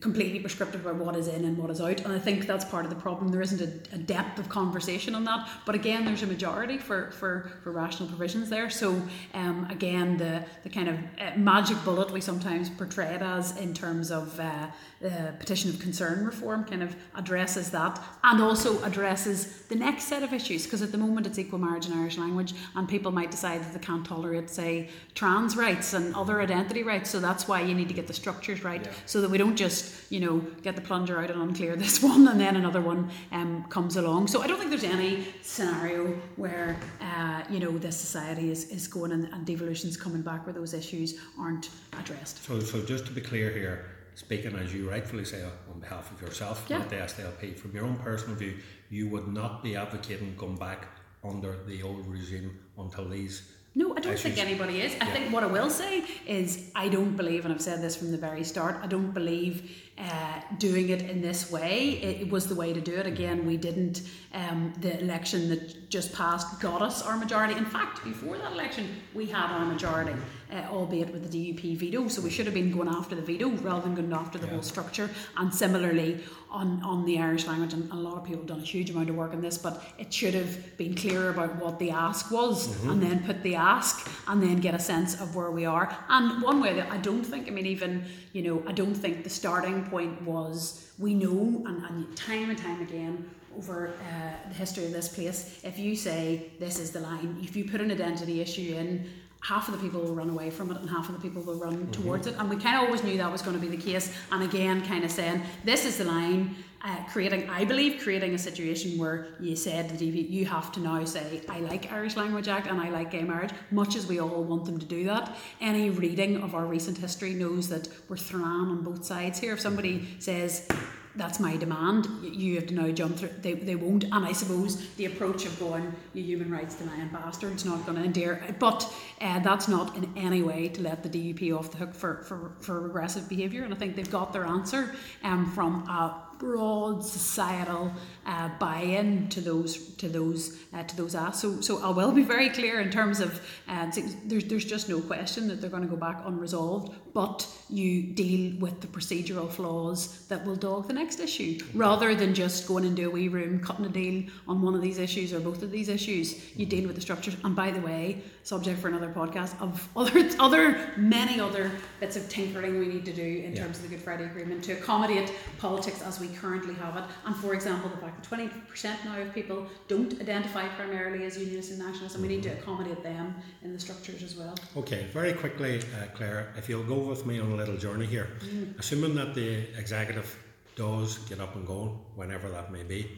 completely prescriptive about what is in and what is out. And I think that's part of the problem. There isn't a, a, depth of conversation on that. But again, there's a majority for, for, for rational provisions there. So um, again, the, the kind of uh, magic bullet we sometimes portray it as in terms of uh, the petition of concern reform kind of addresses that and also addresses the next set of issues because at the moment it's equal marriage in Irish language and people might decide that they can't tolerate say trans rights and other identity rights so that's why you need to get the structures right yeah. so that we don't just you know get the plunger out and unclear this [LAUGHS] one and then another one um, comes along so I don't think there's any scenario where uh, you know this society is, is going and, and devolution's coming back where those issues aren't addressed so, so just to be clear here speaking as you rightfully say on behalf of yourself, yeah. not the SDLP, from your own personal view, you would not be advocating going back under the old regime until these. No, I don't think anybody is. I yeah. think what I will say is I don't believe, and I've said this from the very start, I don't believe uh, doing it in this way. It, was the way to do it. Again, we didn't. Um, the election that just passed got us our majority. In fact, before that election, we had our majority, uh, albeit with the DUP veto. So we should have been going after the veto rather than going after the yeah. whole structure. And similarly, on, on the Irish language, and a lot of people have done a huge amount of work on this, but it should have been clear about what the ask was, mm-hmm. and then put the ask, and then get a sense of where we are. And one way that I don't think, I mean, even you know, I don't think the starting point was we know, and, and time and time again over uh, the history of this place, if you say this is the line, if you put an identity issue in half of the people will run away from it and half of the people will run mm-hmm. towards it. And we kind of always knew that was going to be the case. And again, kind of saying, this is the line, uh, creating, I believe, creating a situation where you said the DV, you have to now say, I like Irish Language Act and I like gay marriage, much as we all want them to do that. Any reading of our recent history knows that we're thrown on both sides here. If somebody says, that's my demand. You have to now jump through. They, they won't. And I suppose the approach of going, you human rights denying bastard's not going to endear. But uh, that's not in any way to let the DUP off the hook for, for, for regressive behaviour. And I think they've got their answer um, from a broad societal uh, buy-in to those to those uh, to those asks. So so I will be very clear in terms of uh, there's there's just no question that they're going to go back unresolved. But you deal with the procedural flaws that will dog the next issue, rather than just going into a wee room cutting a deal on one of these issues or both of these issues. You deal with the structures. And by the way, subject for another podcast of other other many other bits of tinkering we need to do in yeah. terms of the Good Friday Agreement to accommodate politics as we currently have it. And for example, the fact 20% now of people don't identify primarily as unionists and nationalists, and we need to mm-hmm. accommodate them in the structures as well. Okay, very quickly, uh, Claire, if you'll go with me on a little journey here, mm. assuming that the executive does get up and go, whenever that may be,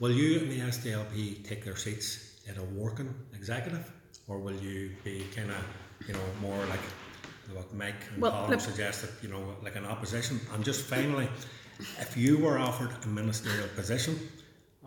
will you and the SDLP take their seats in a working executive? or will you be kind of, you know, more like what Mike and well, Colin suggested, you know, like an opposition? And just finally, if you were offered a ministerial position,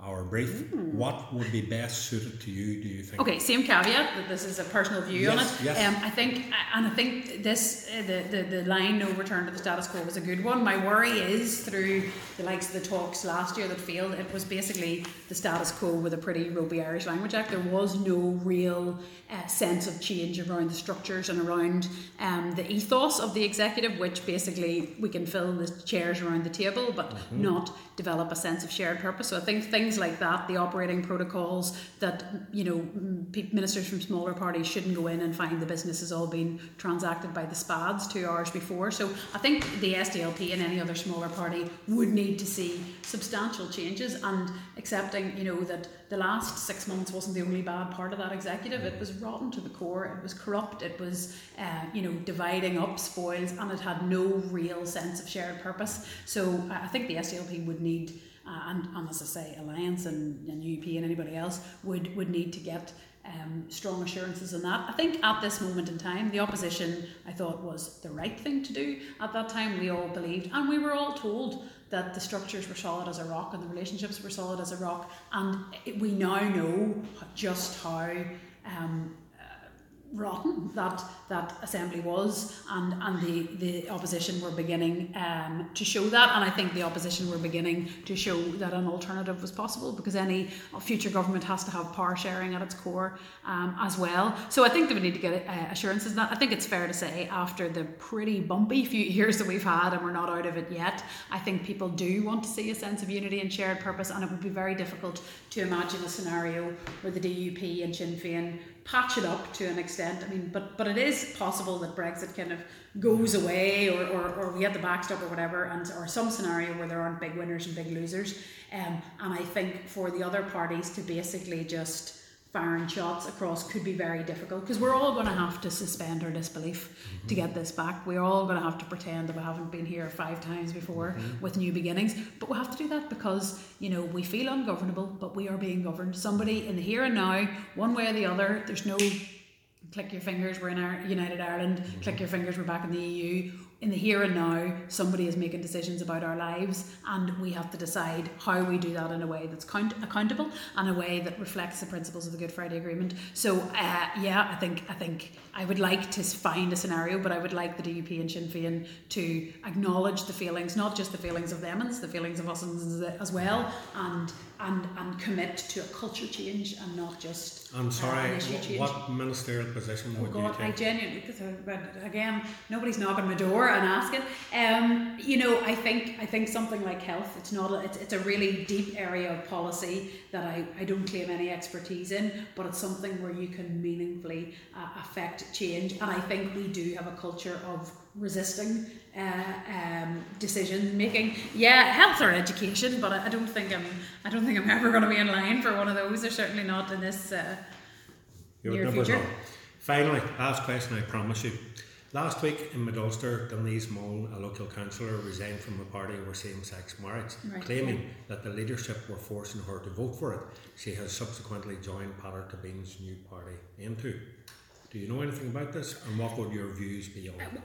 our brief. Mm. What would be best suited to you? Do you think? Okay, same caveat that this is a personal view yes, on it. Yes. Um, I think, and I think this uh, the, the the line no return to the status quo was a good one. My worry is through the likes of the talks last year that failed. It was basically the status quo with a pretty ropey Irish Language Act. There was no real uh, sense of change around the structures and around um, the ethos of the executive, which basically we can fill the chairs around the table, but mm-hmm. not develop a sense of shared purpose. So I think things like that, the operating protocols that you know ministers from smaller parties shouldn't go in and find the business has all been transacted by the SPADs two hours before. So I think the SDLP and any other smaller party would need to see substantial changes and accepting you know that the last six months wasn't the only bad part of that executive. It was rotten to the core. It was corrupt. It was uh, you know dividing up spoils, and it had no real sense of shared purpose. So I think the SDLP would need, uh, and, and as I say, Alliance and, and UP and anybody else would, would need to get um, strong assurances on that. I think at this moment in time, the opposition I thought was the right thing to do. At that time, we all believed, and we were all told that the structures were solid as a rock and the relationships were solid as a rock. And it, we now know just how um, rotten that that assembly was and and the the opposition were beginning um, to show that. And I think the opposition were beginning to show that an alternative was possible because any future government has to have power sharing at its core um, as well. So I think that we need to get uh, assurances that. I think it's fair to say after the pretty bumpy [LAUGHS] few years that we've had and we're not out of it yet I think people do want to see a sense of unity and shared purpose. And it would be very difficult to imagine a scenario where the DUP and Sinn Féin patch it up to an extent. I mean, but but it is possible that Brexit kind of goes away, or, or, or we have the backstop or whatever, and or some scenario where there aren't big winners and big losers. Um, and I think for the other parties to basically just firing shots across could be very difficult because we're all going to have to suspend our disbelief mm-hmm. to get this back. We're all going to have to pretend that we haven't been here five times before mm-hmm. with new beginnings. But we have to do that because, you know, we feel ungovernable, but we are being governed. Somebody in the here and now, one way or the other, there's no click your fingers, we're in our United Ireland, mm-hmm. click your fingers, we're back in the EU in the here and now, somebody is making decisions about our lives, and we have to decide how we do that in a way that's count- accountable and a way that reflects the principles of the Good Friday Agreement. So, uh, yeah, I think I think I would like to find a scenario, but I would like the DUP and Sinn Féin to acknowledge the feelings, not just the feelings of them, it's the feelings of us as well, and and and commit to a culture change and not just. I'm sorry. Uh, what, what ministerial position oh would God, you take? I genuinely, because again, nobody's knocking my door and asking. Um, you know, I think I think something like health. It's not. A, it's, it's a really deep area of policy that I, I don't claim any expertise in, but it's something where you can meaningfully uh, affect change. And I think we do have a culture of resisting uh, um, decision making. Yeah, health or education, but I, I, don't think I'm. I don't think I'm ever going to be in line for one of those. Or certainly not in this uh, near future. Finally, last question, I promise you. Last week in Mid Ulster, Denise Mullen, a local councillor, resigned from the party over same sex marriage, Right. claiming that the leadership were forcing her to vote for it. She has subsequently joined Peadar Tóibín's new party, Aontú. Do you know anything about this, and what would your views be on it?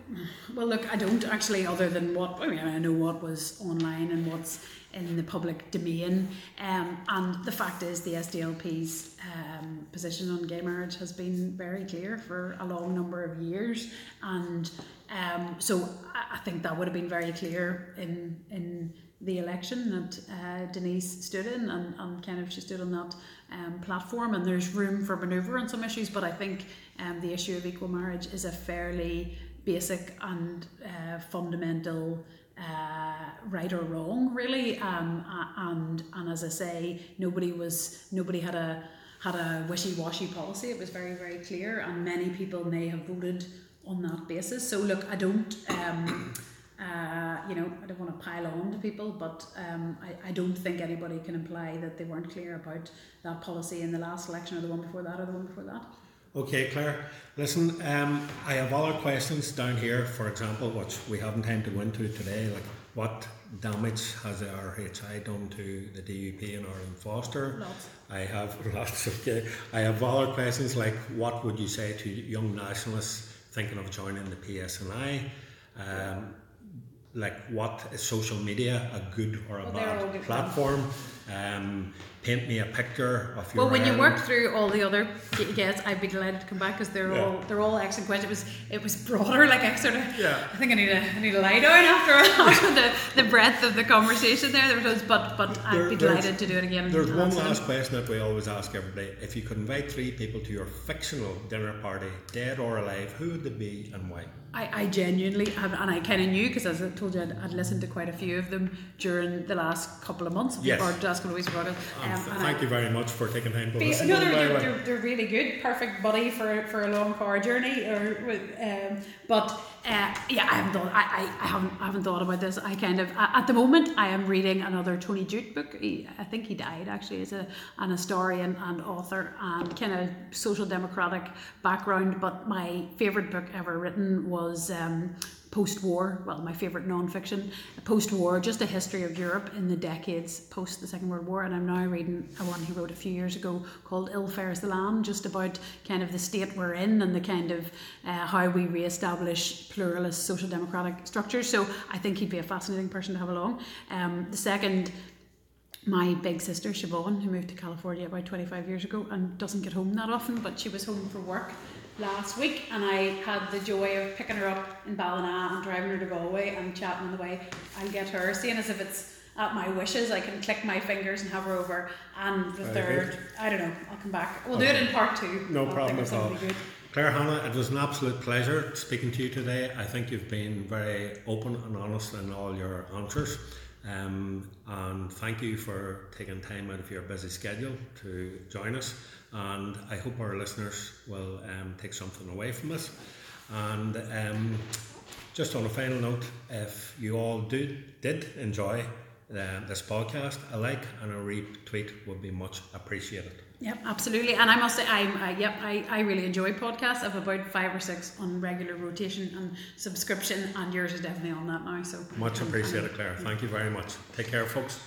Well, look, I don't actually, other than what I mean, I know what was online and what's in the public domain. Um, and the fact is, the SDLP's um, position on gay marriage has been very clear for a long number of years, and um, so I, think that would have been very clear in in the election that uh, Denise stood in, and, and kind of she stood on that um, platform. And there's room for manoeuvre on some issues, but I think um, the issue of equal marriage is a fairly basic and uh, fundamental uh, right or wrong, really. Um, and and as I say, nobody was nobody had a had a wishy-washy policy. It was very very clear, and many people may have voted on that basis. So look, I don't. Um, uh, you know, I don't want to pile on to people, but um, I, I don't think anybody can imply that they weren't clear about that policy in the last election or the one before that or the one before that. Okay, Claire. Listen, um, I have other questions down here, for example, which we haven't time to go into today, like what damage has the RHI done to the DUP and Arlene Foster? Lots. I have [LAUGHS] lots. Okay, I have other questions like what would you say to young nationalists thinking of joining the PSNI? Um, like what is social media a good or a Well, bad platform? Um, paint me a picture of your. Well, when you work through all the other guests, I'd be delighted to come back because they're Yeah. all they're all excellent questions. It was it was broader, like I sort of Yeah. I think I need a I need a lie down after, [LAUGHS] after the, the breadth of the conversation there. There was, but but I'd be delighted to do it again. There's one them. last question that we always ask everybody. If you could invite three people to your fictional dinner party, dead or alive, who would they be and why? I, I genuinely have, and I kind of knew because as I told you, I'd, I'd listened to quite a few of them during the last couple of months, Yes. or the last couple of weeks. Um, th- and I- thank you very much for taking time to Be- listen. no, they're, the they're, they're, they're really good, perfect buddy for, for a long car journey. Or with, um, but uh, yeah, I haven't thought. I, I, haven't I haven't thought about this. I kind of at the moment I am reading another Tony Judt book. He, I think he died actually as a an historian and author and kind of social democratic background. But my favourite book ever written was. Um, post-war, well, my favourite non-fiction, post-war, just a history of Europe in the decades post the Second World War, and I'm now reading a one he wrote a few years ago called "Ill Fares the Land," just about kind of the state we're in and the kind of uh, how we re-establish pluralist social democratic structures. So I think he'd be a fascinating person to have along. Um, the second my big sister Siobhan, who moved to California about 25 years ago and doesn't get home that often, but she was home for work last week, and I had the joy of picking her up in Ballina and driving her to Galway and chatting on the way. I'll get her, seeing as if it's at my wishes, I can click my fingers and have her over. And the Very third, I don't know, I'll come back. We'll do it in part two. No I'll problem at all. good. Claire Hanna, it was an absolute pleasure speaking to you today. I think you've been very open and honest in all your answers. Um, and thank you for taking time out of your busy schedule to join us. And I hope our listeners will um, take something away from this. And um, just on a final note, if you all do, did enjoy uh, this podcast, a like and a retweet would be much appreciated. Yep, absolutely. And I must say, I'm, uh, yep, I, I really enjoy podcasts. I've about five or six on regular rotation and subscription, and yours is definitely on that now. So Much appreciated, Claire. Thank you very much. Take care, folks.